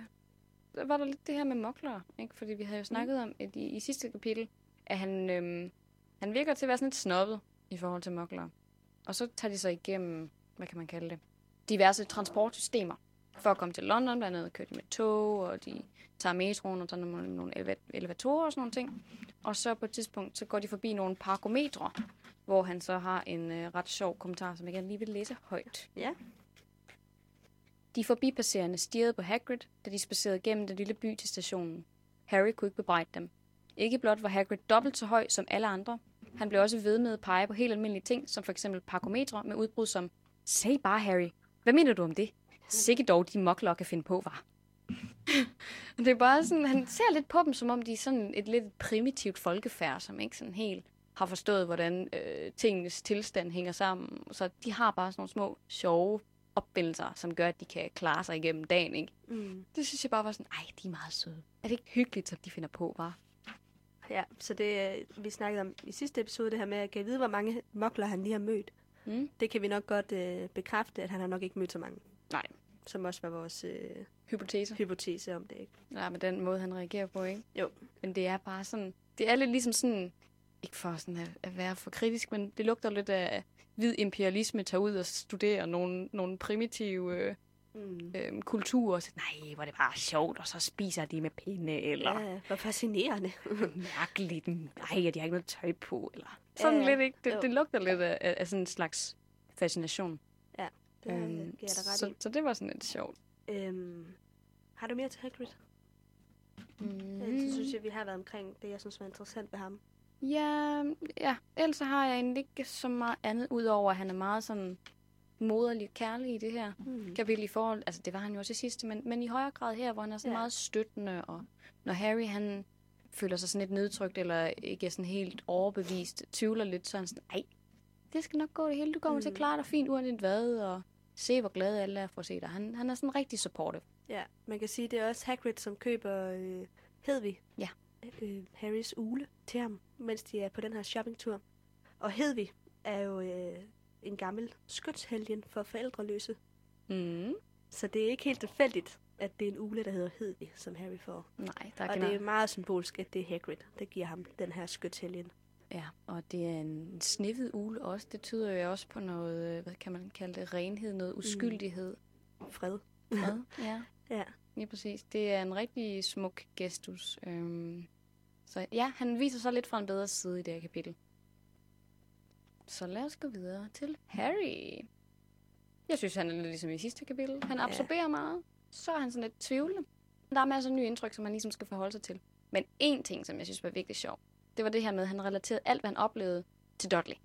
Så var der lidt det her med mokler, ikke? Fordi vi havde jo snakket om at i, i sidste kapitel, at han, øhm, han virker til at være sådan lidt snobbet i forhold til mokler. Og så tager de så igennem, hvad kan man kalde det, diverse transportsystemer for at komme til London. Blandt andet kører de med tog, og de tager metroen og tager nogle, nogle eleva- elevatorer og sådan nogle ting. Og så på et tidspunkt, så går de forbi nogle parkometre, hvor han så har en øh, ret sjov kommentar, som jeg gerne lige vil læse højt. Ja. De forbipasserende stirrede på Hagrid, da de spacerede gennem den lille by til stationen. Harry kunne ikke bebrejde dem. Ikke blot var Hagrid dobbelt så høj som alle andre, han blev også ved med at pege på helt almindelige ting, som for eksempel parkometre med udbrud som Sag bare, Harry. Hvad mener du om det? Sikke dog, de mokler kan finde på, var. det er bare sådan, han ser lidt på dem, som om de er sådan et lidt primitivt folkefærd, som ikke sådan helt har forstået, hvordan øh, tingenes tilstand hænger sammen. Så de har bare sådan nogle små, sjove opfindelser, som gør, at de kan klare sig igennem dagen, ikke? Mm. Det synes jeg bare var sådan, ej, de er meget søde. Er det ikke hyggeligt, som de finder på, var? Ja, så det, øh, vi snakkede om i sidste episode, det her med, at kan jeg vide, hvor mange mokler han lige har mødt. Mm? Det kan vi nok godt øh, bekræfte, at han har nok ikke mødt så mange. Nej. Som også var vores øh, Hypoteser. hypotese om det, ikke? Ja, med den måde, han reagerer på, ikke? Jo. Men det er bare sådan, det er lidt ligesom sådan, ikke for sådan at, at være for kritisk, men det lugter lidt af hvid imperialisme, tager ud og studerer nogle, nogle primitive øh, Mm. øh, kulturer, og så, nej, hvor det bare sjovt, og så spiser de med pinde, eller Ja, hvor fascinerende. mærkeligt, nej, de har ikke noget tøj på, eller sådan Ja, lidt, ikke? Det, jo. det lugter lidt af, af, af sådan en slags fascination. det øhm, giver jeg dig så, ret i. så det var sådan lidt sjovt. Øhm, har du mere til Hagrid? Mm. Mm. Så synes jeg, vi har været omkring det, jeg synes var interessant ved ham. Ja, ja, ellers så har jeg egentlig ikke så meget andet, udover at han er meget sådan moderlig kærlig i det her Mm. kapitel i forhold. Altså, det var han jo også i sidste, men, men i højere grad her, hvor han er sådan Ja. meget støttende, og når Harry, han føler sig sådan lidt nedtrykt, eller ikke er sådan helt overbevist, tvivler lidt, så er han sådan, ej, det skal nok gå det hele, du kommer mm. til at Mm. klare dig fint, uanset hvad, og se, hvor glade alle er for at se dig. Han, han er sådan rigtig supportive. Ja, man kan sige, det er også Hagrid, som køber øh, Hedvig. Ja. Øh, Harrys ule til ham, mens de er på den her shoppingtur. Og Hedvig er jo øh, en gammel skytshelgen for forældreløse. Mm. Så det er ikke helt tilfældigt, at det er en ule, der hedder Hedvig, som Harry får. Nej, der Og kan det er meget symbolisk, at det er Hagrid, der giver ham den her skytshelgen. Ja, og det er en sniffet ule også. Det tyder jo også på noget, øh, hvad kan man kalde det, renhed, noget uskyldighed. Fred. Fred. ja, Ja. lige præcis. Det er en rigtig smuk gestus. Øhm, så ja, han viser sig lidt fra en bedre side i det her kapitel. Så lad os gå videre til Harry. Jeg synes, han er lidt ligesom i sidste kapitel. Han Ja. absorberer meget. Så er han sådan lidt tvivlende. Der er masser af nye indtryk, som han ligesom skal forholde sig til. Men en ting, som jeg synes var virkelig sjov, det var det her med, at han relaterede alt, hvad han oplevede, til Dudley.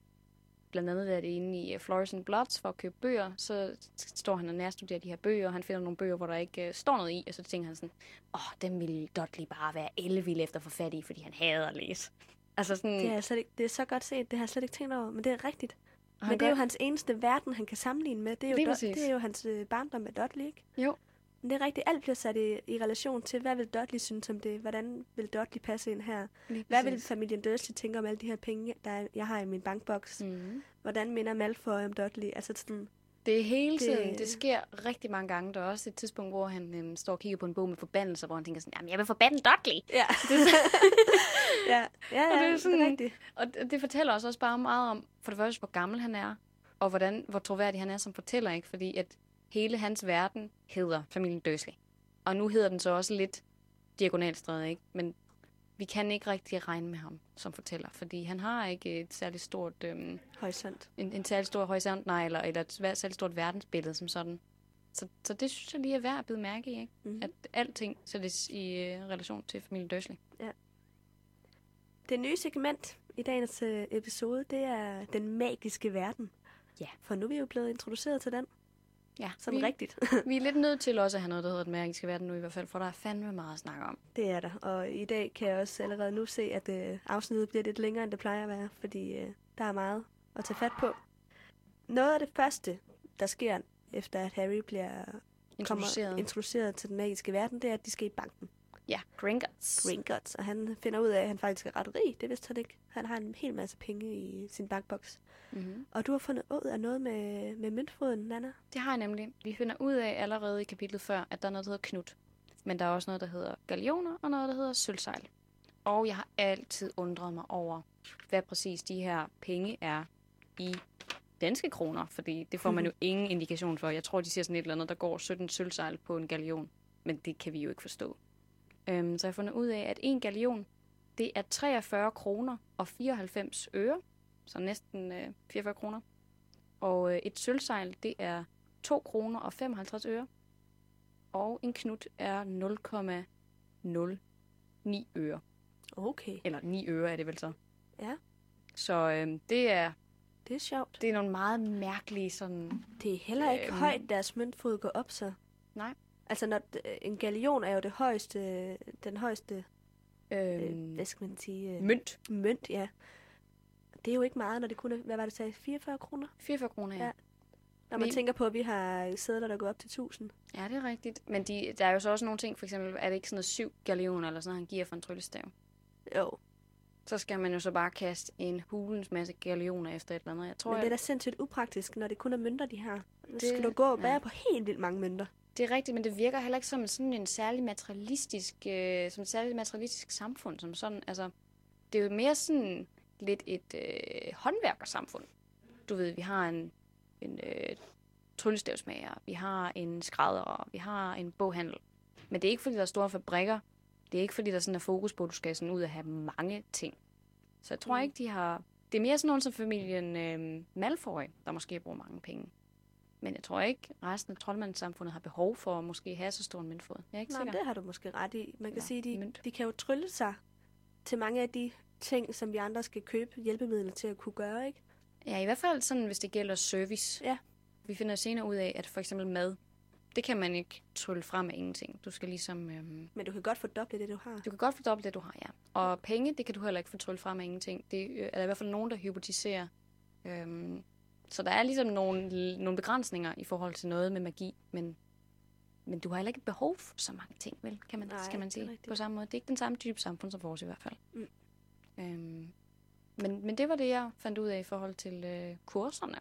Blandt andet er det inde i uh, Florence Bloods for at købe bøger, så står han og nærstuderer de her bøger, og han finder nogle bøger, hvor der ikke uh, står noget i, og så tænker han sådan, åh, oh, dem ville Dudley bare være ellevild efter at få fat i, fordi han hader at læse. Altså sådan, Det er, slet ikke, det er så godt set, det har jeg slet ikke tænkt over, men det er rigtigt. Men det er jo gør- hans eneste verden, han kan sammenligne med. Det er jo, præcis. det er jo hans øh, barndom med Dudley, ikke? Jo. Men det er rigtigt, alt bliver sat i, i relation til, hvad vil Dudley synes om det? Hvordan vil Dudley passe ind her? Lige Hvad vil præcis. familien Dursley tænke om alle de her penge, der er, jeg har i min bankboks? Mm. Hvordan minder Malfoy om Dudley? Altså sådan, Det er hele tiden. Det, det sker rigtig mange gange. Der er også et tidspunkt, hvor han øhm, står og kigger på en bog med forbandelser, hvor han tænker sådan, jamen jeg vil forbande Dudley. ja. ja, ja, Og ja, det er det er sådan- rigtigt. Og det det fortæller os også bare meget om, for det første, hvor gammel han er, og hvordan, hvor troværdig han er som fortæller, ikke? Fordi at hele hans verden hedder familien Dursley. Og nu hedder den så også lidt diagonalstræde, ikke? Men vi kan ikke rigtig regne med ham som fortæller, fordi han har ikke et særligt stort, øhm, Horisont. en, en særlig stor horisont, nej, eller, eller et særligt stort verdensbillede som sådan. Så, så det synes jeg lige er værd at bide mærke i, ikke? Mm. At alting sættes i øh, relation til familien Dursley. Det nye segment i dagens øh, episode, det er den magiske verden. Ja. For nu er vi jo blevet introduceret til den, Ja, sådan vi, rigtigt. vi er lidt nødt til også at have noget, der hedder den magiske verden nu i hvert fald, for der er fandme meget at snakke om. Det er der. Og i dag kan jeg også allerede nu se, at øh, afsnittet bliver lidt længere, end det plejer at være, fordi øh, der er meget at tage fat på. Noget af det første, der sker, efter at Harry bliver Introduceret. Kommer introduceret til den magiske verden, det er, at de skal i banken. Ja, Gringotts. Gringotts, og han finder ud af, at han faktisk er ret rig. Det vidste han ikke. Han har en hel masse penge i sin bankboks. Mm-hmm. Og du har fundet ud af noget med, med møntfoden, Nana. Det har jeg nemlig. Vi finder ud af allerede i kapitlet før, at der er noget, der hedder Knut. Men der er også noget, der hedder galioner, og noget, der hedder sølvsejl. Og jeg har altid undret mig over, hvad præcis de her penge er i danske kroner, fordi det får man jo ingen indikation for. Jeg tror, de siger sådan et eller andet, der går 17 sølvsejl på en galion, men det kan vi jo ikke forstå. Øhm, så jeg har fundet ud af, at en galion, det er 43 kroner og 94 øre, så næsten øh, 44 kroner. Og øh, et sølvsejl, det er 2 kroner og 55 øre. Og en knut er 0,09 øre. Okay, Eller 9 øre er det vel så. Ja. Så øh, det, er, det er sjovt. det er nogle meget mærkelige sådan... Det er heller ikke Øhm. højt, deres møntfod går op, så. Nej. Altså, når, en galion er jo det højeste, den højeste, øh, Øh, hvad skal man sige, øh, mønt. mønt, ja. Det er jo ikke meget, når det kun er, hvad var det, sagde, 44 kroner? 44 kroner, ja. Ja. Når man Vi- tænker på, at vi har sædler, der går op til 1000. Ja, det er rigtigt. Men de, der er jo så også nogle ting, for eksempel er det ikke sådan noget syv galioner eller sådan noget, han giver for en tryllestav. Jo, Så skal man jo så bare kaste en hulens masse galioner efter et eller andet. Jeg tror, men det er jeg, da sindssygt upraktisk, når det kun er mønter, de har. Det, Det- skal du gå og bære ja. på helt vildt mange mønter. Det er rigtigt, men det virker heller ikke som sådan en særlig materialistisk, øh, som et særligt materialistisk samfund. Som sådan. Altså, det er jo mere sådan lidt et øh, håndværkersamfund. Du ved, vi har en, en øh, tryllestavsmager, vi har en skrædder, vi har en boghandel. Men det er ikke, fordi der er store fabrikker. Det er ikke, fordi der sådan er fokus på, at du skal sådan ud og have mange ting. Så jeg tror Mm. ikke, de har... Det er mere sådan nogen som familien øh, Malfoy, der måske bruger mange penge. Men jeg tror ikke, resten af troldmandssamfundet har behov for at måske have så stor en møntfod. Jeg er ikke Nej, sikker. det har du måske ret i. Man kan Nå, sige, de, mønt. de kan jo trylle sig til mange af de ting, som vi andre skal købe hjælpemidler til at kunne gøre, ikke? Ja, i hvert fald sådan, hvis det gælder service. Ja. Vi finder senere ud af, at for eksempel mad, det kan man ikke trylle frem af ingenting. Du skal ligesom... Øhm, Men du kan godt fordoble det, du har. du kan godt fordoble det, du har, ja. Og penge, det kan du heller ikke få trylle frem af ingenting. Det øh, er der i hvert fald nogen, der hypotiserer. Øhm, så der er ligesom nogle, nogle begrænsninger i forhold til noget med magi, men, men du har heller ikke behov for så mange ting, vel? Kan man, Nej, skal man sige. På samme måde. Det er ikke den samme type samfund som vores i hvert fald. Mm. Øhm, men, men det var det, jeg fandt ud af i forhold til øh, kurserne.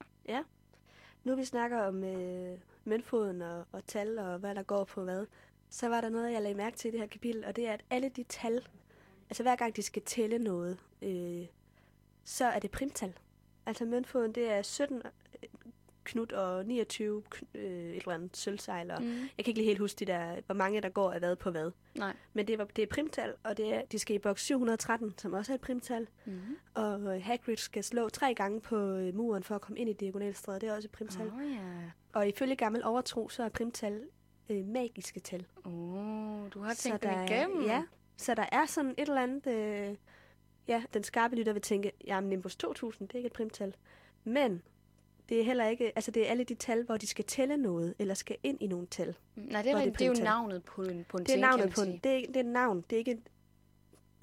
Nu vi snakker om øh, møntfoden og, og tal og hvad der går på hvad, så var der noget, jeg lagde mærke til i det her kapitel, og det er, at alle de tal, altså hver gang de skal tælle noget, øh, så er det primtal. Altså møntfoden, det er 17 øh, knut og 29 kn- øh, et eller andet sølvsejl. Og Mm. Jeg kan ikke lige helt huske, de der, hvor mange der går af hvad på hvad. Nej. Men det, var, det er primtal, og det er, de skal i boks 713, som også er et primtal. Mm. Og øh, Hagrid skal slå tre gange på øh, muren for at komme ind i diagonalstrædet. Det er også et primtal. Åh, oh, ja. Og ifølge gammel overtro, så er primtal øh, magiske tal. Oh, du har Så tænkt der, det er- igennem. Ja, så der er sådan et eller andet... Øh, ja, den skarpe lytter vil tænke, jamen Nimbus 2000, det er ikke et primtal. Men det er heller ikke... Altså, det er alle de tal, hvor de skal tælle noget, eller skal ind i nogle tal. Nej, det er, Hvor er det det er jo navnet på en, på en Det er ting, navnet kan på en, det, er, det er et navn. Det er ikke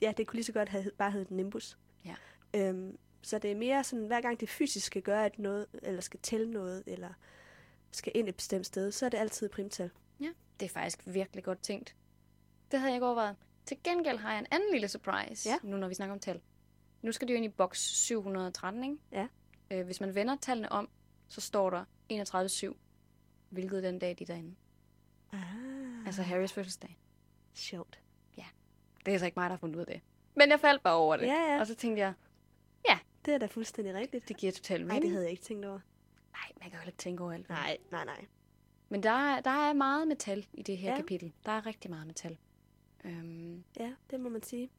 Ja, det kunne lige så godt have bare heddet Nimbus. Ja. Øhm, Så det er mere sådan, hver gang det fysisk skal gøre et noget, eller skal tælle noget, eller skal ind et bestemt sted, så er det altid primtal. Ja, det er faktisk virkelig godt tænkt. Det havde jeg ikke overvejet. Til gengæld har jeg en anden lille surprise, Ja. nu når vi snakker om tal. Nu skal du ind i boks 713, ikke? Ja. Øh, hvis man vender tallene om, så står der 31.7, hvilket den dag, de er derinde. Ah, Altså Harrys fødselsdag. sjovt. Det er så ikke mig, der har fundet ud af det. Men jeg faldt bare over det. Ja, ja. Og så tænkte jeg, Det er da fuldstændig rigtigt. det giver totalt Nej, mening. det havde jeg ikke tænkt over. Nej, man kan jo ikke tænke over alt. Nej, nej, nej. Men der er, der er meget metal i det her Ja. ja. kapitel. Der er rigtig meget metal. Øhm, Ja, det må man sige.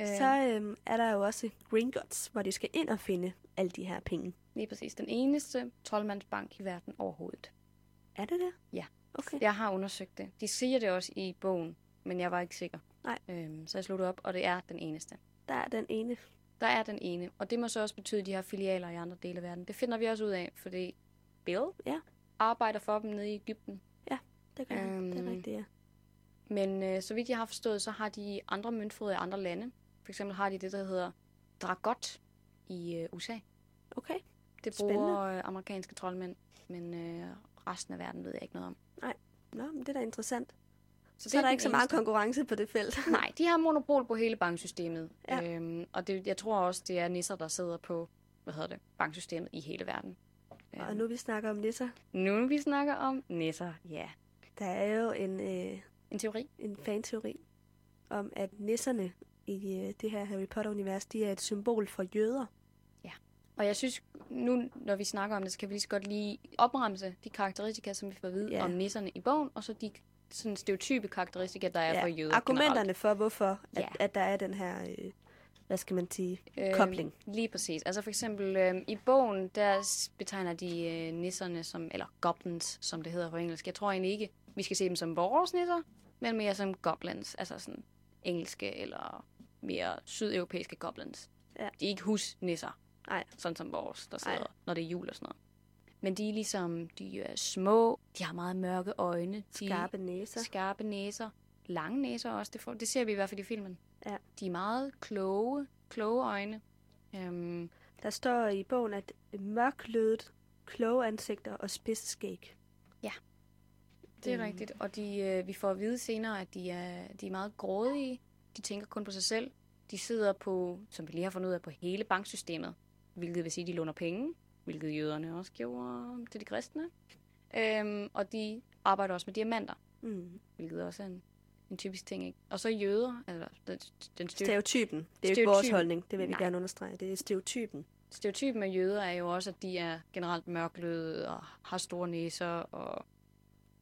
øh, Så øhm, er der jo også Gringotts, hvor de skal ind og finde alle de her penge. Lige præcis. Den eneste troldmandsbank i verden overhovedet. Er det det? Ja. Okay. Jeg har undersøgt det. De siger det også i bogen, men jeg var ikke sikker. Nej. Øhm, så jeg det op, og det er den eneste. Der er den ene. Der er den ene, og det må så også betyde, at de har filialer i andre dele af verden. Det finder vi også ud af, fordi Bill Ja. arbejder for dem nede i Ægypten. Det, kan øhm, det er Øhm, rigtigt, ja. Men øh, så vidt jeg har forstået, så har de andre møntfod i andre lande. For eksempel har de det, der hedder Dragot i øh, USA. Okay. Det Spændende. bruger øh, amerikanske troldmænd, men øh, resten af verden ved jeg ikke noget om. Nå, men det er da interessant. Så, Så er der ikke så meget eneste. konkurrence på det felt. Nej, de har monopol på hele banksystemet. Ja. Øhm, og det, jeg tror også, det er nisser, der sidder på hvad hedder det, banksystemet i hele verden. Og nu vi snakker om nisser, nu vi snakker om nisser, ja. der er jo en, øh, En teori. en fanteori om, at nisserne i øh, det her Harry Potter-univers, de er et symbol for jøder. Og jeg synes, nu når vi snakker om det, så kan vi lige så godt lige opremse de karakteristika, som vi får at vide Ja. om nisserne i bogen, og så de sådan stereotype karakteristika, der er for jøder argumenterne generelt. for, hvorfor at, Ja. at der er den her, øh, hvad skal man sige, kobling. Lige præcis. Altså for eksempel øh, i bogen, der betegner de øh, nisserne som, eller goblins, som det hedder på engelsk. Jeg tror egentlig ikke, vi skal se dem som vores nisser, men mere som goblins, altså sådan engelske eller mere sydeuropæiske goblins. Ja. De er ikke husnisser, Nej. sådan som vores, der sidder, når det er jul og sådan noget. Men de er ligesom, de er små, de har meget mørke øjne. De, Skarpe næser. Skarpe næser. Lange næser også. Det, får, det ser vi i hvert fald i filmen. Ja. De er meget kloge, kloge øjne. Øhm, Der står i bogen, at mørklødet, kloge ansigter og spidse skæg. Det er Mm. rigtigt. Og de, øh, vi får at vide senere, at de er, de er meget grådige. De tænker kun på sig selv. De sidder på, som vi lige har fundet ud af, på hele banksystemet. Hvilket vil sige, at de låner penge. Hvilket jøderne også gjorde til de kristne. Øhm, og de arbejder også med diamanter. Mm. Hvilket også er en, en typisk ting, ikke? Og så jøder, altså den, den styr- Stereotypen. Det er jo ikke vores Stereotypen. holdning. Det vil vi Nej. gerne understrege. Det er stereotypen. stereotypen af jøder er jo også, at de er generelt mørkløde og har store næser og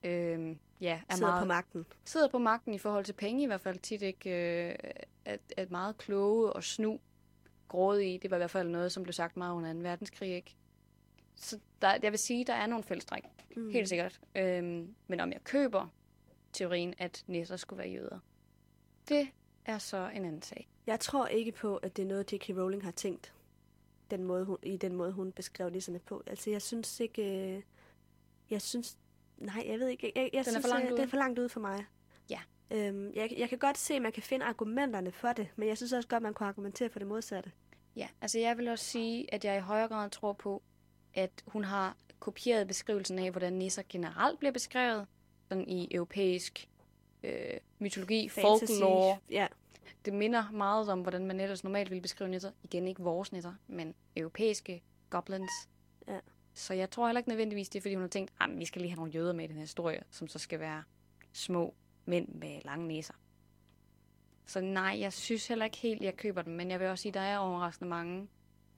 øhm, ja, er Sidder meget, på magten. sidder på magten i forhold til penge i hvert fald tit ikke, øh, at, at meget kloge og snu grådige. Det var i hvert fald noget, som blev sagt meget under 2. verdenskrig, ikke? Så der, jeg vil sige, der er nogle fællestræk, Mm. helt sikkert. Øhm, men om jeg køber teorien, at nisser skulle være jøder, det er så en anden sag. Jeg tror ikke på, at det er noget, J.K. Rowling har tænkt den måde, hun, i den måde, hun beskrev nisserne på. Altså, jeg synes ikke... Øh, jeg synes... Nej, jeg ved ikke. Jeg, jeg Den er synes, for langt øh, ude. Det er for langt ude for mig. Ja. Øhm, jeg, jeg kan godt se, at man kan finde argumenterne for det, men jeg synes også godt, man kunne argumentere for det modsatte. Ja, altså jeg vil også sige, at jeg i højere grad tror på, at hun har kopieret beskrivelsen af, hvordan nisser generelt bliver beskrevet, sådan i europæisk øh, mytologi, Fantasy. folklore. Ja. Det minder meget om, hvordan man ellers normalt ville beskrive nisser. Igen ikke vores nisser, men europæiske goblins. Ja. Så jeg tror heller ikke nødvendigvis, det er, fordi hun har tænkt, at vi skal lige have nogle jøder med i den her historie, som så skal være små mænd med lange næser. Så nej, jeg synes heller ikke helt, jeg køber dem, men jeg vil også sige, der er overraskende mange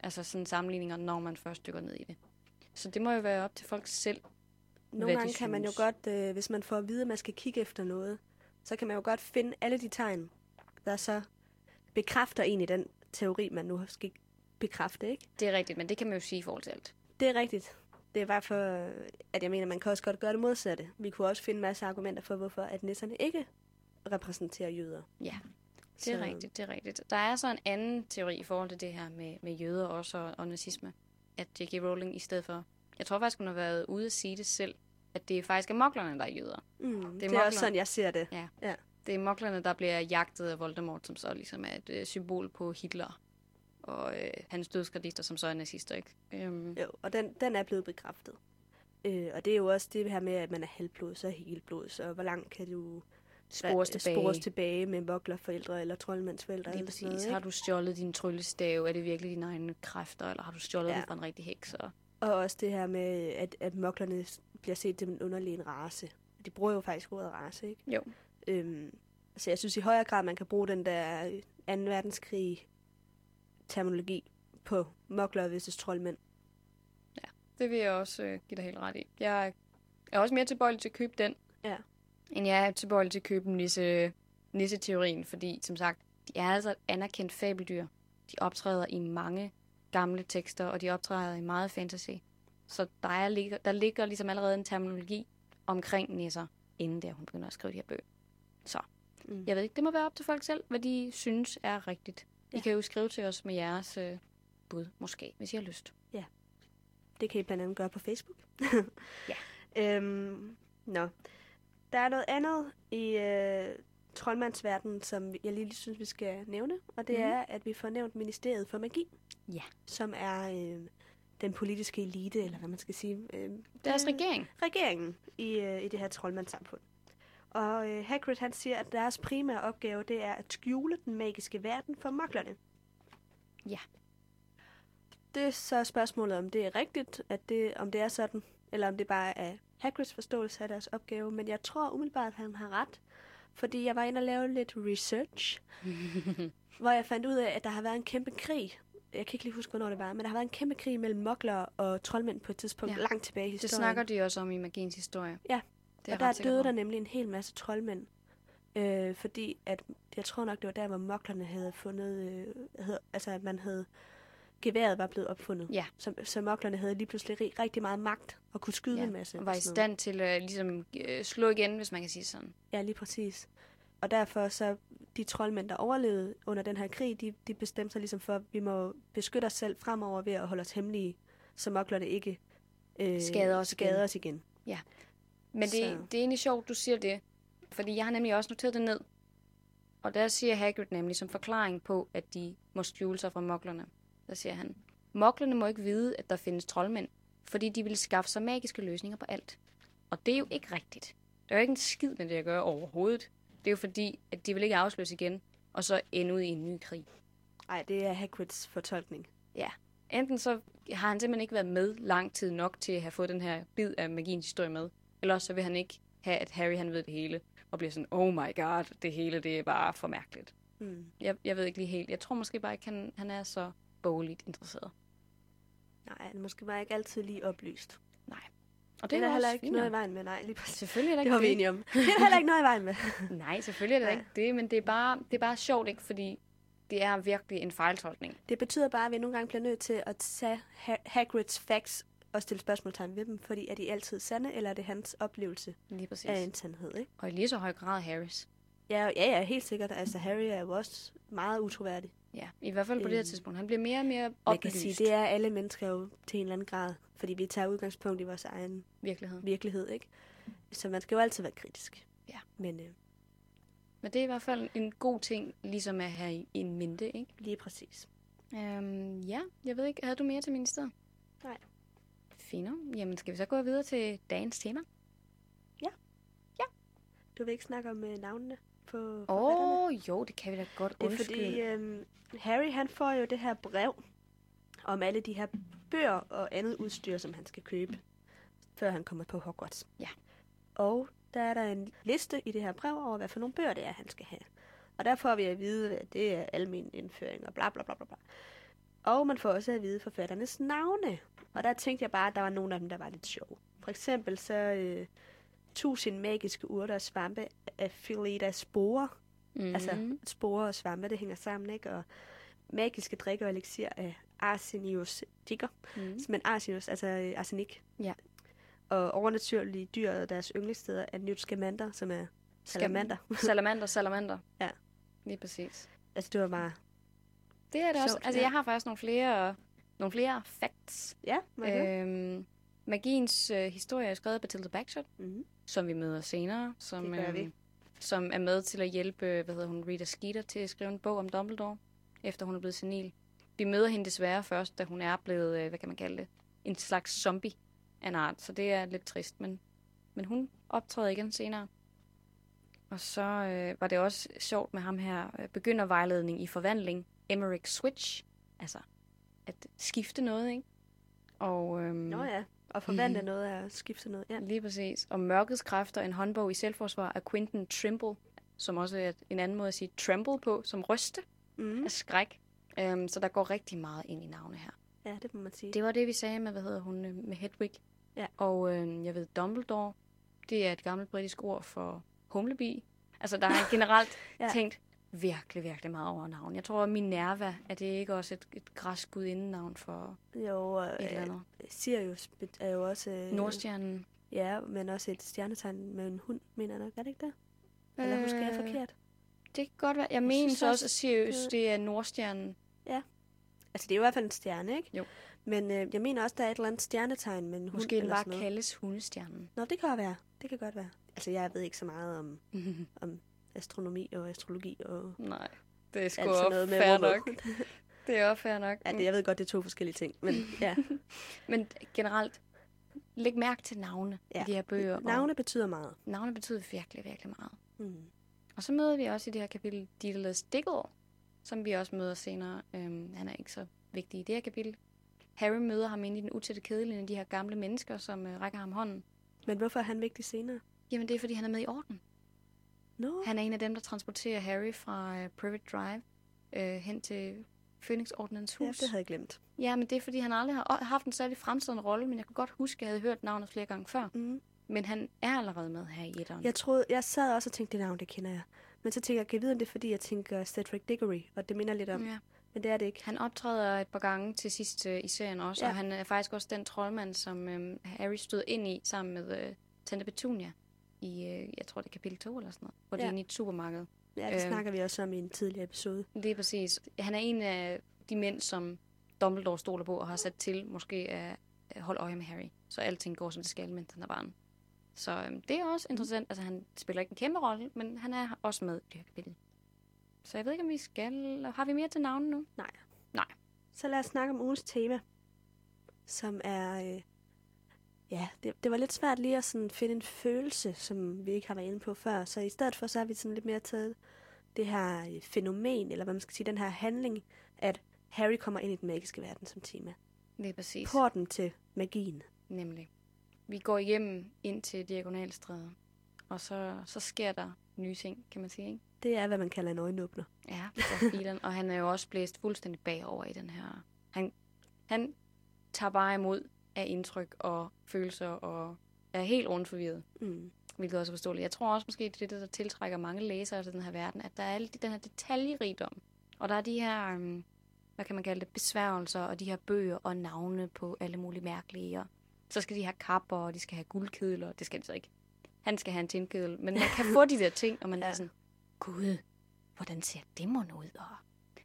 altså sådan sammenligninger, når man først dykker ned i det. Så det må jo være op til folk selv. Nogle gange kan man jo synes. godt, øh, hvis man får at vide, at man skal kigge efter noget, så kan man jo godt finde alle de tegn, der så bekræfter en i den teori, man nu skal bekræfte, ikke? Det er rigtigt, men det kan man jo sige i forhold til alt. Det er rigtigt. Det er bare for, at jeg mener, man kan også godt gøre det modsatte. Vi kunne også finde en masse argumenter for, hvorfor at nisserne ikke repræsenterer jøder. Ja, det er Så- rigtigt, det er rigtigt. Der er så en anden teori i forhold til det her med, med jøder også og, og nazisme. At J.K. Rowling i stedet for... Jeg tror faktisk, hun har været ude at sige det selv, at det faktisk er moklerne, der er jøder. Mm, det, er det er også sådan, jeg ser det. Ja. Ja. Det er moklerne, der bliver jagtet af Voldemort, som så ligesom er et øh, symbol på Hitler og øh, hans dødsgradister, som så er nazister, ikke? Øhm, Jo, og den, den er blevet bekræftet. Øh, og det er jo også det her med, at man er halvblods og helblods, og hvor langt kan du spores tilbage. spores tilbage med moklerforældre eller troldmandsforældre. Lige præcis. noget, Har du stjålet din tryllestav? Er det virkelig dine egne kræfter, eller har du stjålet Ja. det fra en rigtig heks? Og... Og også det her med, at, at moklerne bliver set som en underlig en race. De bruger jo faktisk ordet race, ikke? Jo. Øhm, så jeg synes i højere grad, man kan bruge den der 2. verdenskrig terminologi på mokler versus troldmænd. Det vil jeg også øh, give dig helt ret i. Jeg er også mere tilbøjelig til at købe den, Ja. end jeg er tilbøjelig til at købe nisse, nisse-teorien, fordi som sagt, de er altså et anerkendt fabeldyr. De optræder i mange gamle tekster, og de optræder i meget fantasy. Så der, er, ligger, der ligger ligesom allerede en terminologi omkring nisser, inden der hun begynder at skrive de her bøger. Så Mm. jeg ved ikke, det må være op til folk selv, hvad de synes er rigtigt. I Ja. kan jo skrive til os med jeres øh, bud, måske, hvis I har lyst. Det kan I blandt andet gøre på Facebook. Ja. øhm, nå. Der er noget andet i øh, troldmandsverdenen, som jeg lige synes, vi skal nævne. Og det mm. er, at vi får nævnt Ministeriet for Magi. Ja. Som er øh, den politiske elite, eller hvad man skal sige. Øh, Deres det- regering. regeringen i, øh, i det her troldmandssamfund. Og øh, Hagrid han siger, at deres primære opgave det er at skjule den magiske verden for moklerne. Ja. Det er så spørgsmålet, om det er rigtigt, at det, om det er sådan, eller om det bare er Hagrids forståelse af deres opgave. Men jeg tror umiddelbart, at han har ret, fordi jeg var inde og lave lidt research, hvor jeg fandt ud af, at der har været en kæmpe krig. Jeg kan ikke lige huske, hvornår det var, men der har været en kæmpe krig mellem mokler og troldmænd på et tidspunkt Ja. langt tilbage i Det historien. snakker de også om i magiens historie. Ja. Det og der døde på. der nemlig en hel masse troldmænd. Øh, fordi at, jeg tror nok, det var der, hvor moklerne havde fundet, øh, havde, altså at man havde, geværet var blevet opfundet. Ja. Så, så moklerne havde lige pludselig rig- rigtig meget magt og kunne skyde Ja, en masse. og var i stand til at ligesom, øh, slå igen, hvis man kan sige sådan. Ja, lige præcis. Og derfor så, de troldmænd, der overlevede under den her krig, de, de bestemte sig ligesom for, at vi må beskytte os selv fremover ved at holde os hemmelige, så moklerne ikke øh, Skader os skader igen. os igen. Men det, Så- det er egentlig sjovt, du siger det. Fordi jeg har nemlig også noteret det ned. Og der siger Hagrid nemlig som forklaring på, at de må skjule sig fra moklerne. Der siger han, moklerne må ikke vide, at der findes troldmænd, fordi de vil skaffe sig magiske løsninger på alt. Og det er jo ikke rigtigt. Der er jo ikke en skid med det at gøre overhovedet. Det er jo fordi, at de vil ikke afsløses igen, og så ende ud i en ny krig. Nej, det er Hagrids fortolkning. Enten så har han simpelthen ikke været med lang tid nok til at have fået den her bid af magiens historie med, eller så vil han ikke have, at Harry han ved det hele, og bliver sådan, oh my god, det hele det er bare for mærkeligt. Mm. Jeg, jeg ved ikke lige helt. Jeg tror måske bare ikke, han, han er så bogligt interesseret. Nej, han er måske bare ikke altid lige oplyst. Og Det er der heller ikke noget i vejen med, nej, lige præcis. Selvfølgelig er der Det ikke var vi det. enige om. Det er der heller ikke noget i vejen med. Nej, selvfølgelig er det Nej. ikke det, men det er, bare, det er bare sjovt, ikke? Fordi det er virkelig en fejltolkning. Det betyder bare, at vi nogle gange bliver nødt til at tage Ha- Hagrids facts og stille spørgsmålstegn ved dem, fordi er de altid sande, eller er det hans oplevelse Lige præcis. af en sandhed, ikke? Og i lige så høj grad Harrys. Ja, ja, ja, helt sikkert. Altså, Harry er jo også meget utroværdig. Ja, i hvert fald på det her Øhm, tidspunkt. Han bliver mere og mere Man oplyst. kan sige, det er alle mennesker jo til en eller anden grad, fordi vi tager udgangspunkt i vores egen virkelighed. virkelighed, ikke? Så man skal jo altid være kritisk. Ja. Men øh, Men det er i hvert fald en god ting, ligesom at have en mente, ikke? lige præcis. Øhm, ja, jeg ved ikke, havde du mere til ministeriet? Nej. Fino. Jamen, skal vi så gå videre til dagens tema? Du vil ikke snakke om øh, navnene på Åh, oh, jo, det kan vi da godt. Det er Undskyld. fordi, øh, Harry han får jo det her brev om alle de her bøger og andet udstyr, som han skal købe, før han kommer på Hogwarts. Ja. Og der er der en liste i det her brev over, hvad for nogle bøger det er, han skal have. Og der får vi at vide, at det er almen indføring og bla bla bla bla bla. Og man får også at vide forfatternes navne. Og der tænkte jeg bare, at der var nogle af dem, der var lidt sjove. For eksempel så øh, tusind magiske urter og svampe af Philida Spore. Mm-hmm. Altså, sporer og svampe, det hænger sammen, ikke? Og magiske drikke og elixir af Arsenius digger. mm. Men Arsenius, altså øh, arsenik. Ja. Og overnaturlige dyr og deres yndlingssteder er Newt Scamander, som er salamander. salamander, salamander. Ja. Lige præcis. altså, det var bare... Det er det også. Altså, ja. jeg har faktisk nogle flere, nogle flere facts. Ja, okay. Øhm, magiens øh, historie er skrevet af Bathilda Bagshot, mm-hmm. som vi møder senere, som, Det øhm, som er med til at hjælpe, hvad hedder hun, Rita Skeeter til at skrive en bog om Dumbledore, efter hun er blevet senil. Vi møder hende desværre først, da hun er blevet, øh, hvad kan man kalde det, en slags zombie af en art. Så det er lidt trist, men, men hun optræder igen senere. Og så øh, var det også sjovt med ham her, øh, begyndervejledning i forvandling, Emmerich Switch. Altså, at skifte noget, ikke? Og, øhm, Nå ja, og forvandle noget er at skifte noget. Ja. Lige præcis. Og Mørkets Kræfter, en håndbog i selvforsvar af Quentin Trimble, som også er en anden måde at sige tremble på, som ryste Mm. af skræk. Um, så der går rigtig meget ind i navne her. ja, det må man sige. Det var det, vi sagde med, hvad hedder hun, øh, med Hedwig. Ja. Og øh, jeg ved, Dumbledore, det er et gammelt britisk ord for humlebi. Altså, der jeg generelt ja. tænkt virkelig, virkelig meget over navn. Jeg tror, at Minerva, er det ikke også et, et græsk gudindenavn for Jo, og, et eller øh, andet? Sirius er jo også... Øh, Nordstjernen. Ja, men også et stjernetegn med en hund, mener jeg nok. Er det ikke det? Eller husker jeg Øh, forkert? Det kan godt være. Jeg, Jeg mener så også, at Sirius, det- det er Nordstjernen. Altså, det er jo i hvert fald en stjerne, ikke? Jo. Men øh, jeg mener også, der er et eller andet stjernetegn med en hund Måske den bare kaldes hundestjernen. Nå, det kan være. Det kan godt være. Altså, jeg ved ikke så meget om, om astronomi og astrologi og Nej, det er sgu noget med fair nok. Det er også fair nok. Ja, det, jeg ved godt, det er to forskellige ting, men ja. Men generelt, læg mærke til navne ja. I de her bøger. og Navne betyder meget. navne betyder virkelig, virkelig meget. Mm. Og så møder vi også i det her kapitel Daedalus Diggle, som vi også møder senere. Øhm, han er ikke så vigtig i det her kapitel. Harry møder ham inde i den utætte kedelige af de her gamle mennesker, som øh, rækker ham hånden. Men hvorfor er han vigtig senere? Jamen, det er, fordi han er med i orden. Nå, Han er en af dem, der transporterer Harry fra øh, Private Drive øh, hen til Phoenix-ordenens ja, hus. det havde jeg glemt. Ja, men det er, fordi han aldrig har haft en særlig fremtrædende rolle, men jeg kunne godt huske, at jeg havde hørt navnet flere gange før. Mm. Men han er allerede med her i etteren. Jeg troede, jeg sad også og tænkte, det navn, det kender jeg. Men så tænker jeg, kan jeg vide, om det er, fordi jeg tænker Cedric Diggory, og det minder lidt om. Ja. Men det er det ikke. Han optræder et par gange til sidst øh, i serien også, ja. Ja. og han er faktisk også den troldmand, som øh, Harry stod ind i sammen med øh, Tante Petunia i, øh, jeg tror det er kapitel 2 eller sådan noget, hvor ja. de er inde i et supermarked. Ja, det Øhm. snakker vi også om i en tidligere episode. Det er præcis. Han er en af de mænd, som Dumbledore stoler på og har sat til måske at holde øje med Harry. Så alting går, som det skal, mens han er barn. Så øhm, det er også interessant. Altså, han spiller ikke en kæmpe rolle, men han er også med i det her kapitel. Så jeg ved ikke, om vi skal... Har vi mere til navnet nu? Så lad os snakke om ugens tema, som er... Øh, ja, det, det var lidt svært lige at sådan finde en følelse, som vi ikke har været inde på før. Så i stedet for, så har vi sådan lidt mere taget det her øh, fænomen, eller hvad man skal sige, den her handling, at Harry kommer ind i den magiske verden som tema. Det er præcis. Porten til magien. Nemlig. Vi går igennem ind til Diagonalstræde, og så, så sker der nye ting, kan man sige, ikke? Det er, hvad man kalder en øjenåbner. Ja, for og han er jo også blæst fuldstændig bagover i den her. Han, han tager bare imod af indtryk og følelser og er helt forvirret, Mm. hvilket også er forståeligt. Jeg tror også måske, det er det, der tiltrækker mange læsere til den her verden, at der er alle de, den her detaljerigdom. Og der er de her, um, hvad kan man kalde det, besværgelser og de her bøger og navne på alle mulige mærkelige. Og så skal de have kapper, og de skal have guldkedler. Det skal de så ikke. Han skal have en tindkedel. Men man kan få de der ting, og man ja. er sådan, gud, hvordan ser det mon ud? Og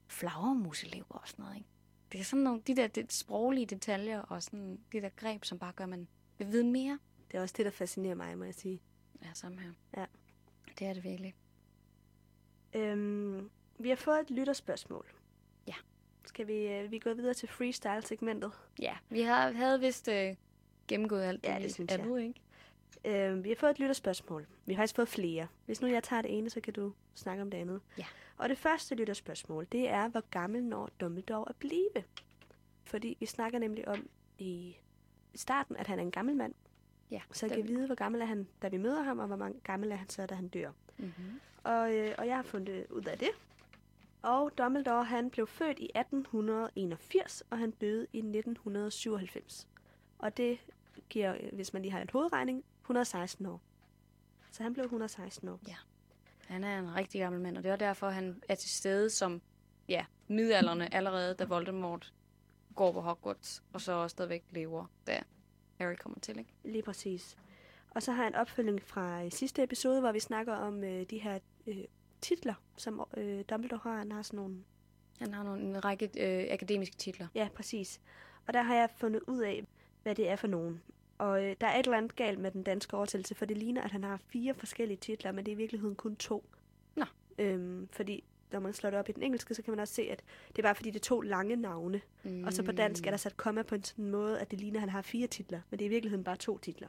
flagermuselever og sådan noget, ikke? Det er sådan nogle, de der det, sproglige detaljer og sådan de der greb, som bare gør, at man vil vide mere. Det er også det, der fascinerer mig, må jeg sige. Ja, samme her. Ja. Det er det virkelig. Øhm, vi har fået et lytterspørgsmål. Ja. Skal vi, øh, vi gå videre til freestyle-segmentet? Ja, vi har, havde vist øh, gennemgået alt Ja, det vi synes er jeg. nu, ikke? Øhm, vi har fået et lytterspørgsmål. Vi har faktisk fået flere. Hvis nu jeg tager det ene, så kan du snakke om det andet. Ja. Og det første lytterspørgsmål, det er, hvor gammel når Dumbledore at blive? Fordi vi snakker nemlig om i starten, at han er en gammel mand. Ja, Så jeg kan vide, hvor gammel er han, da vi møder ham, og hvor mange gammel er han så, da han dør. Mm-hmm. Og, øh, og jeg har fundet ud af det. Og Dumbledore, han blev født i 1881, og han døde i 1997. Og det giver, øh, hvis man lige har en hovedregning, 116 år. Så han blev 116 år. Han er en rigtig gammel mand, og det er derfor, han er til stede som ja, midalderne allerede, da Voldemort går på Hogwarts, og så også stadigvæk lever, da Harry kommer til, ikke? Lige præcis. Og så har jeg en opfølging fra øh, sidste episode, hvor vi snakker om øh, de her øh, titler, som øh, Dumbledore har. Han har sådan nogle Han har nogle, en række øh, akademiske titler. Ja, præcis. Og der har jeg fundet ud af, hvad det er for nogen. Og øh, der er et eller andet galt med den danske oversættelse, for det ligner, at han har fire forskellige titler, men det er i virkeligheden kun to. Nå. Øhm, fordi når man slår det op i den engelske, så kan man også se, at det er bare fordi, det er to lange navne. Mm. Og så på dansk er der sat komma på en sådan måde, at det ligner, at han har fire titler, men det er i virkeligheden bare to titler.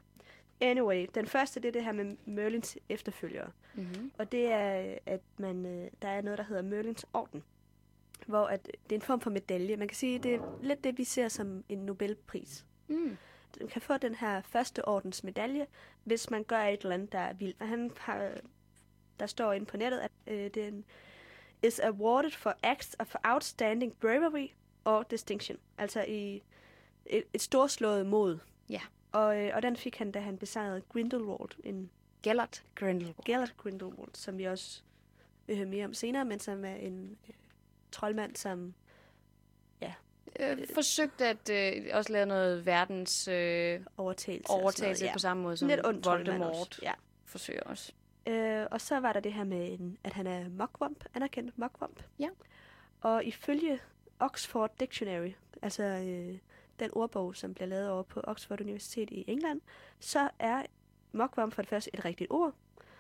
Anyway, den første, det er det her med Merlins efterfølgere. Mm-hmm. Og det er, at man, øh, der er noget, der hedder Merlins Orden. Hvor at, det er en form for medalje. Man kan sige, det er lidt det, vi ser som en Nobelpris. Mm. Kan få den her første ordens medalje, hvis man gør et eller andet, der er vildt. Og han har, der står inde på nettet, at øh, den is awarded for acts of outstanding bravery or distinction. Altså i et, et storslået mod. Ja. Og, øh, og den fik han, da han besejrede Grindelwald, en Gellert Grindelwald. Gellert Grindelwald, som vi også vil høre mere om senere, men som er en øh, troldmand, som Øh, forsøgt at øh, også lave noget verdens øh, overtagelse. overtagelse noget, på samme måde som Lidt ond troldmand Voldemort. Ja. forsøger også. Øh, og så var der det her med, en, at han er mugwump, anerkendt mugwump. Ja. Og ifølge Oxford Dictionary, altså øh, den ordbog, som bliver lavet over på Oxford Universitet i England, så er mugwump for det første et rigtigt ord.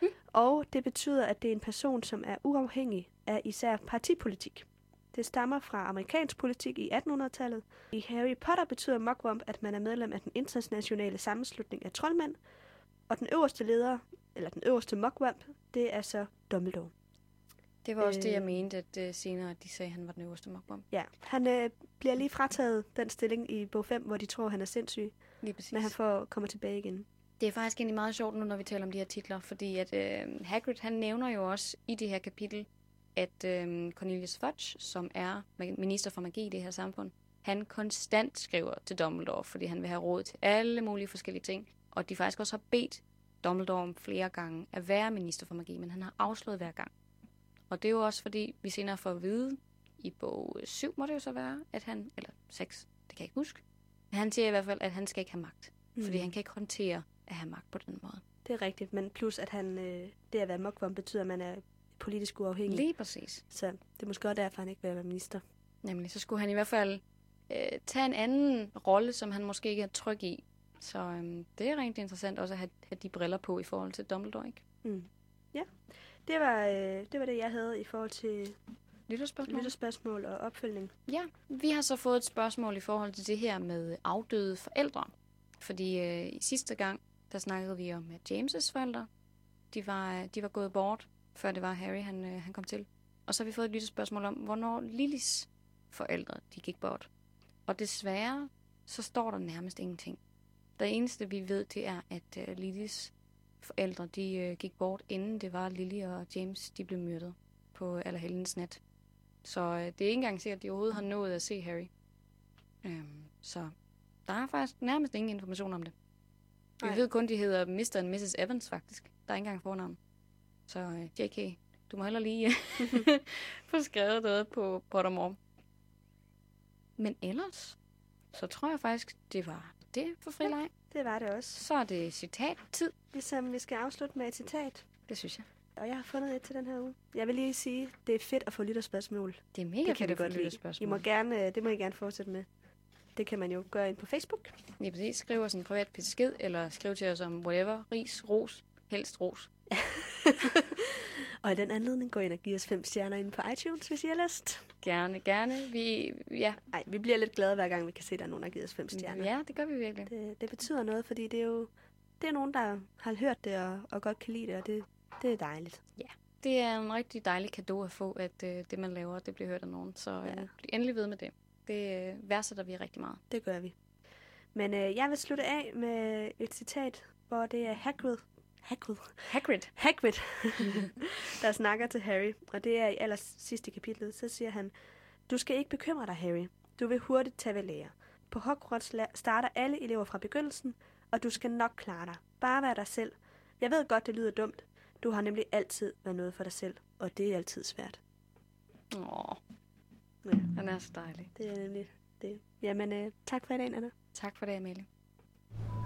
Mm. Og det betyder, at det er en person, som er uafhængig af især partipolitik. Det stammer fra amerikansk politik i 1800-tallet. I Harry Potter betyder mugwump, at man er medlem af den internationale sammenslutning af troldmænd. Og den øverste leder, eller den øverste mugwump, det er så Dumbledore. Det var også det, jeg Øh. mente, at øh, senere de sagde, at han var den øverste mokbom. Ja, han øh, bliver lige frataget den stilling i bog 5, hvor de tror, han er sindssyg, Lige præcis. men han får, kommer tilbage igen. Det er faktisk egentlig meget sjovt nu, når vi taler om de her titler, fordi at øh, Hagrid, han nævner jo også i det her kapitel, at øh, Cornelius Fudge, som er minister for magi i det her samfund, han konstant skriver til Dumbledore, fordi han vil have råd til alle mulige forskellige ting, og de faktisk også har bedt Dumbledore om flere gange at være minister for magi, men han har afslået hver gang. Og det er jo også fordi, vi senere får at vide, i bog 7 må det jo så være, at han, eller 6, det kan jeg ikke huske, men han siger i hvert fald, at han skal ikke have magt, mm. fordi han kan ikke håndtere at have magt på den måde. Det er rigtigt, men plus at han, øh, det at være mugwump betyder, at man er politisk uafhængig. Lige præcis. Så det er måske også derfor, han ikke vil være minister. Nemlig, så skulle han i hvert fald øh, tage en anden rolle, som han måske ikke er tryg i. Så øhm, det er rigtig interessant også at have, have de briller på i forhold til Dumbledore, ikke? Mm. Ja, det var, øh, det var det, jeg havde i forhold til Lytterspørgsmål? lytterspørgsmål og opfølgning. Ja, vi har så fået et spørgsmål i forhold til det her med afdøde forældre. Fordi øh, i sidste gang, der snakkede vi om James' forældre. De var, de var gået bort, før det var Harry, han, øh, han kom til. Og så har vi fået et lytterspørgsmål om, hvornår Lillys forældre, de gik bort. Og desværre, så står der nærmest ingenting. Det eneste, vi ved, det er, at øh, Lillys forældre, de øh, gik bort, inden det var Lily og James, de blev myrdet på Allerhelgens nat. Så øh, det er ikke engang sikkert, at de overhovedet har nået at se Harry. Øhm, så der er faktisk nærmest ingen information om det. Vi Nej. ved kun, de hedder Mr. og Mrs. Evans, faktisk. Der er ikke engang fornavn. Så øh, JK, du må heller lige få skrevet noget på Pottermore. Men ellers, så tror jeg faktisk, det var det for frileg. Det var det også. Så er det citat-tid. Ligesom vi skal afslutte med et citat. Det synes jeg. Og jeg har fundet et til den her uge. Jeg vil lige sige, det er fedt at få lytterspørgsmål. Det er mega Det kan fedt at få godt. I lytterspørgsmål. må gerne, det må I gerne fortsætte med. Det kan man jo gøre ind på Facebook. Lige præcis. Skriv os en privat besked, eller skriv til os om whatever. Ris, ros, helst ros. Og i den anledning gå ind og give os fem stjerner inde på iTunes, hvis I har lyst. Gerne, gerne. Vi, ja, Nej, vi bliver lidt glade hver gang, vi kan se, at der er nogen, der har givet os fem stjerner. ja, det gør vi virkelig. Det, det betyder noget, fordi det er jo det er nogen, der har hørt det og, og godt kan lide det, og det, det er dejligt. Det er en rigtig dejlig gave at få, at øh, det, man laver, det bliver hørt af nogen. Så øh, Ja. bliv endelig ved med det. Det øh, værdsætter vi rigtig meget. Det gør vi. Men øh, jeg vil slutte af med et citat, hvor det er Hagrid, Hagrid, Hagrid. Hagrid der snakker til Harry. Og det er i aller sidste kapitlet. Så siger han, du skal ikke bekymre dig, Harry. Du vil hurtigt tage ved lære. På Hogwarts starter alle elever fra begyndelsen, og du skal nok klare dig. Bare vær dig selv. Jeg ved godt, det lyder dumt. Du har nemlig altid været noget for dig selv, og det er altid svært. Åh, Ja, han er så dejlig. det er nemlig det. Jamen, øh, tak for i dag, Anna. Tak for det, Amalie.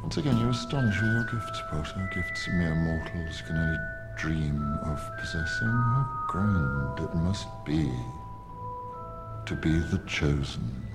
Once again, you astonish with your gifts, Potter. Gifts mere mortals can only dream of possessing. How grand it must be to be the chosen